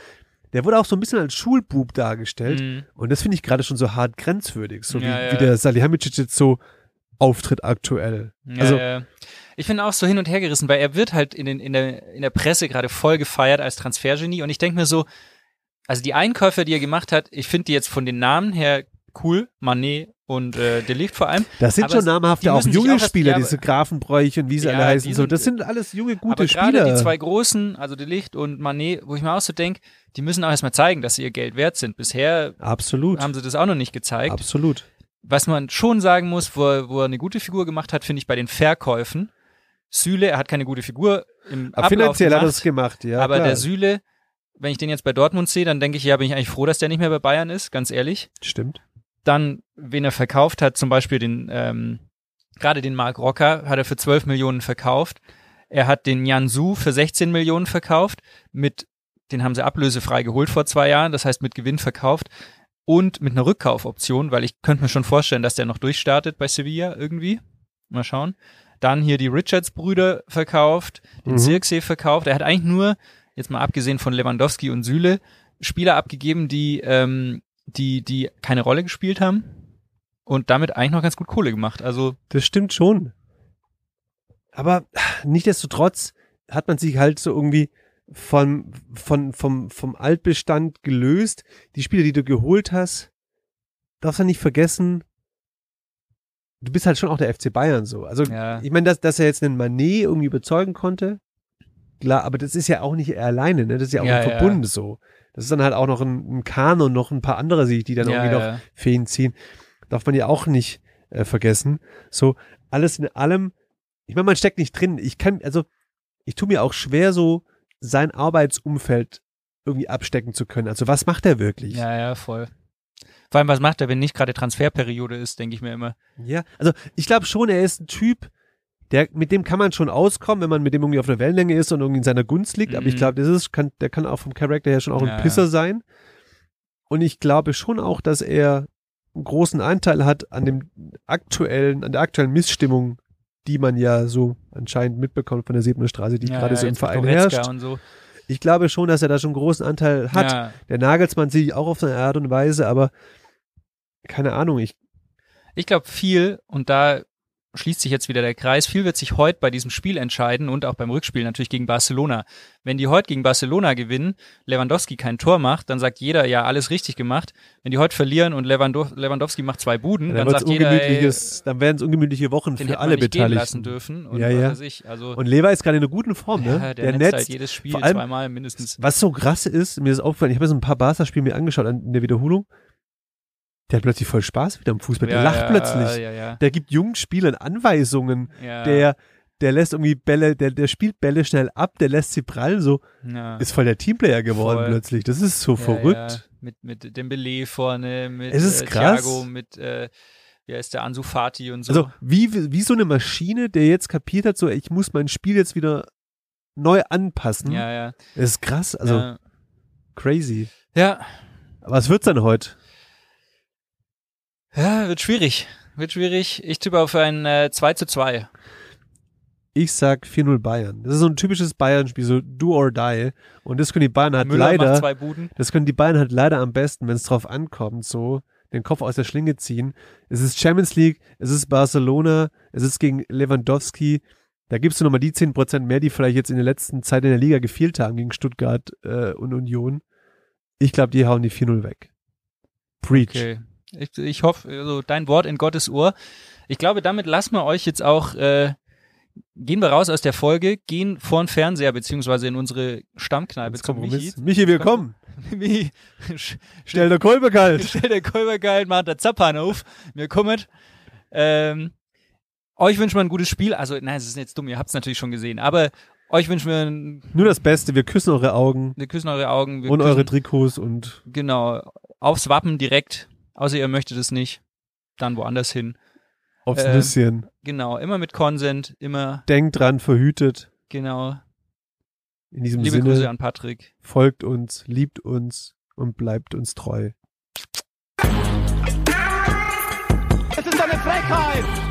Der wurde auch so ein bisschen als Schulbub dargestellt. Mhm. Und das finde ich gerade schon so hart grenzwürdig, so wie, wie der Salihamidzic jetzt so auftritt aktuell. Ja, also, ja. Ich bin auch so hin und her gerissen, weil er wird halt in, den, in, der, in der Presse gerade voll gefeiert als Transfergenie und ich denke mir so, also die Einkäufe, die er gemacht hat, ich finde die jetzt von den Namen her cool, Manet und äh, Delicht vor allem. das sind aber schon namhafte, auch junge auch erst- Spieler, ja, diese Grafenbräuch und wie sie Ja, alle heißen. die So, sind- das sind alles junge, gute aber Spieler. die zwei großen, also Delicht und Manet, wo ich mir auch so denke, die müssen auch erstmal zeigen, dass sie ihr Geld wert sind. Bisher Absolut. haben sie das auch noch nicht gezeigt. Absolut. Was man schon sagen muss, wo er, wo er eine gute Figur gemacht hat, finde ich bei den Verkäufen. Süle, er hat keine gute Figur im Aber Ablauf finanziell hat er gemacht. es gemacht, ja. aber klar. der Süle, wenn ich den jetzt bei Dortmund sehe, dann denke ich, ja, bin ich eigentlich froh, dass der nicht mehr bei Bayern ist, ganz ehrlich. Stimmt. Dann, wen er verkauft hat, zum Beispiel den, ähm, gerade den Mark Rocker, hat er für 12 Millionen verkauft. Er hat den Jan Su für 16 Millionen verkauft, mit, den haben sie ablösefrei geholt vor zwei Jahren, das heißt mit Gewinn verkauft und mit einer Rückkaufoption, weil ich könnte mir schon vorstellen, dass der noch durchstartet bei Sevilla irgendwie. Mal schauen. Dann hier die Richards-Brüder verkauft, den Mhm. Zirksee verkauft. Er hat eigentlich nur, jetzt mal abgesehen von Lewandowski und Süle, Spieler abgegeben, die, ähm, die, die keine Rolle gespielt haben und damit eigentlich noch ganz gut Kohle gemacht. Also, Das stimmt schon. Aber nichtdestotrotz hat man sich halt so irgendwie von, von, vom, vom Altbestand gelöst. Die Spieler, die du geholt hast, darfst du nicht vergessen, du bist halt schon auch der FC Bayern so. Also Ja. ich meine, dass, dass er jetzt einen Manet irgendwie überzeugen konnte, klar, aber das ist ja auch nicht er alleine, ne? Das ist ja auch Ja, ein ja. Verbund so. Das ist dann halt auch noch ein, ein Kahn und noch ein paar andere, die die dann ja, irgendwie noch ja. Fäden ziehen. Darf man ja auch nicht äh, vergessen. So, alles in allem, ich meine, man steckt nicht drin. Ich kann, also, ich tue mir auch schwer, so sein Arbeitsumfeld irgendwie abstecken zu können. Also, was macht er wirklich? Ja, ja, voll. Vor allem, was macht er, wenn nicht gerade Transferperiode ist, denke ich mir immer. Ja, also ich glaube schon, er ist ein Typ, der, mit dem kann man schon auskommen, wenn man mit dem irgendwie auf der Wellenlänge ist und irgendwie in seiner Gunst liegt. Aber ich Mhm. glaube, das ist, kann, der kann auch vom Charakter her schon auch Ja, ein Pisser sein. Und ich glaube schon auch, dass er einen großen Anteil hat an dem aktuellen, an der aktuellen Missstimmung, die man ja so anscheinend mitbekommt von der Siebener Straße, die ja, gerade ja, so im Verein herrscht. So. Ich glaube schon, dass er da schon einen großen Anteil hat. Ja. Der Nagelsmann sehe ich auch auf seine Art und Weise, aber keine Ahnung, ich Ich glaube viel, und da schließt sich jetzt wieder der Kreis, viel wird sich heute bei diesem Spiel entscheiden und auch beim Rückspiel natürlich gegen Barcelona. Wenn die heute gegen Barcelona gewinnen, Lewandowski kein Tor macht, dann sagt jeder, ja, alles richtig gemacht. Wenn die heute verlieren und Lewando Lewandowski macht zwei Buden, dann, dann, wird's sagt jeder, ey, dann werden es ungemütliche Wochen für alle gehen lassen Beteiligten. dürfen. Und Ja, ja. Also, Und Lever ist gerade in einer guten Form, ne? ja, der, netzt halt jedes Spiel allem- zweimal mindestens. Was so krass ist, mir ist aufgefallen, ich habe mir so ein paar Barca-Spiele mir angeschaut an- in der Wiederholung. Der hat plötzlich voll Spaß wieder am Fußball. Der ja, lacht ja, plötzlich. Ja, Der gibt jungen Spielern Anweisungen. Der, der lässt irgendwie Bälle, der, der spielt Bälle schnell ab, der lässt sie prallen, so ist voll der Teamplayer geworden Voll. plötzlich. Das ist so verrückt. Mit, mit Dembele vorne, mit Es ist äh, krass. Thiago, mit, äh, wie heißt der, Ansu Fati und so. Also wie, wie so eine Maschine, der jetzt kapiert hat, so ich muss mein Spiel jetzt wieder neu anpassen. ja, ja. Das ist krass, also crazy. ja, Was wird's denn heute? Ja, wird schwierig. Wird schwierig. Ich tippe auf ein äh, 2 zu 2. Ich sag 4-0 Bayern. Das ist so ein typisches Bayern-Spiel, so do or die. Und das können die Bayern halt Müller leider, zwei Buden. das können die Bayern halt leider am besten, wenn es drauf ankommt, so den Kopf aus der Schlinge ziehen. Es ist Champions League, es ist Barcelona, es ist gegen Lewandowski. Da gibst du nochmal die 10% mehr, die vielleicht jetzt in der letzten Zeit in der Liga gefehlt haben gegen Stuttgart äh, und Union. Ich glaube, die hauen die 4-0 weg. Preach. Okay. Ich, ich hoffe, also dein Wort in Gottes Ohr. Ich glaube, damit lassen wir euch jetzt auch, äh, gehen wir raus aus der Folge, gehen vor den Fernseher, beziehungsweise in unsere Stammkneipe zum Kompromiss. Michi. Michi, willkommen. Michi, Stell der Kolbe kalt. Stell der Kolber geil, macht der Zappan auf. Wir kommen. Ähm, euch wünschen wir ein gutes Spiel. Also, nein, es ist jetzt dumm, ihr habt es natürlich schon gesehen. Aber euch wünschen wir ein, Nur das Beste. Wir küssen eure Augen wir küssen eure Augen. Und küssen, eure Trikots und Genau. Aufs Wappen direkt. Außer ihr möchtet es nicht, dann woanders hin. Aufs ähm, Nüsschen. Genau, immer mit Consent, immer. Denkt dran, verhütet. Genau. In diesem Liebe Sinne. Grüße an Patrick. Folgt uns, liebt uns und bleibt uns treu. Es ist eine Frechheit!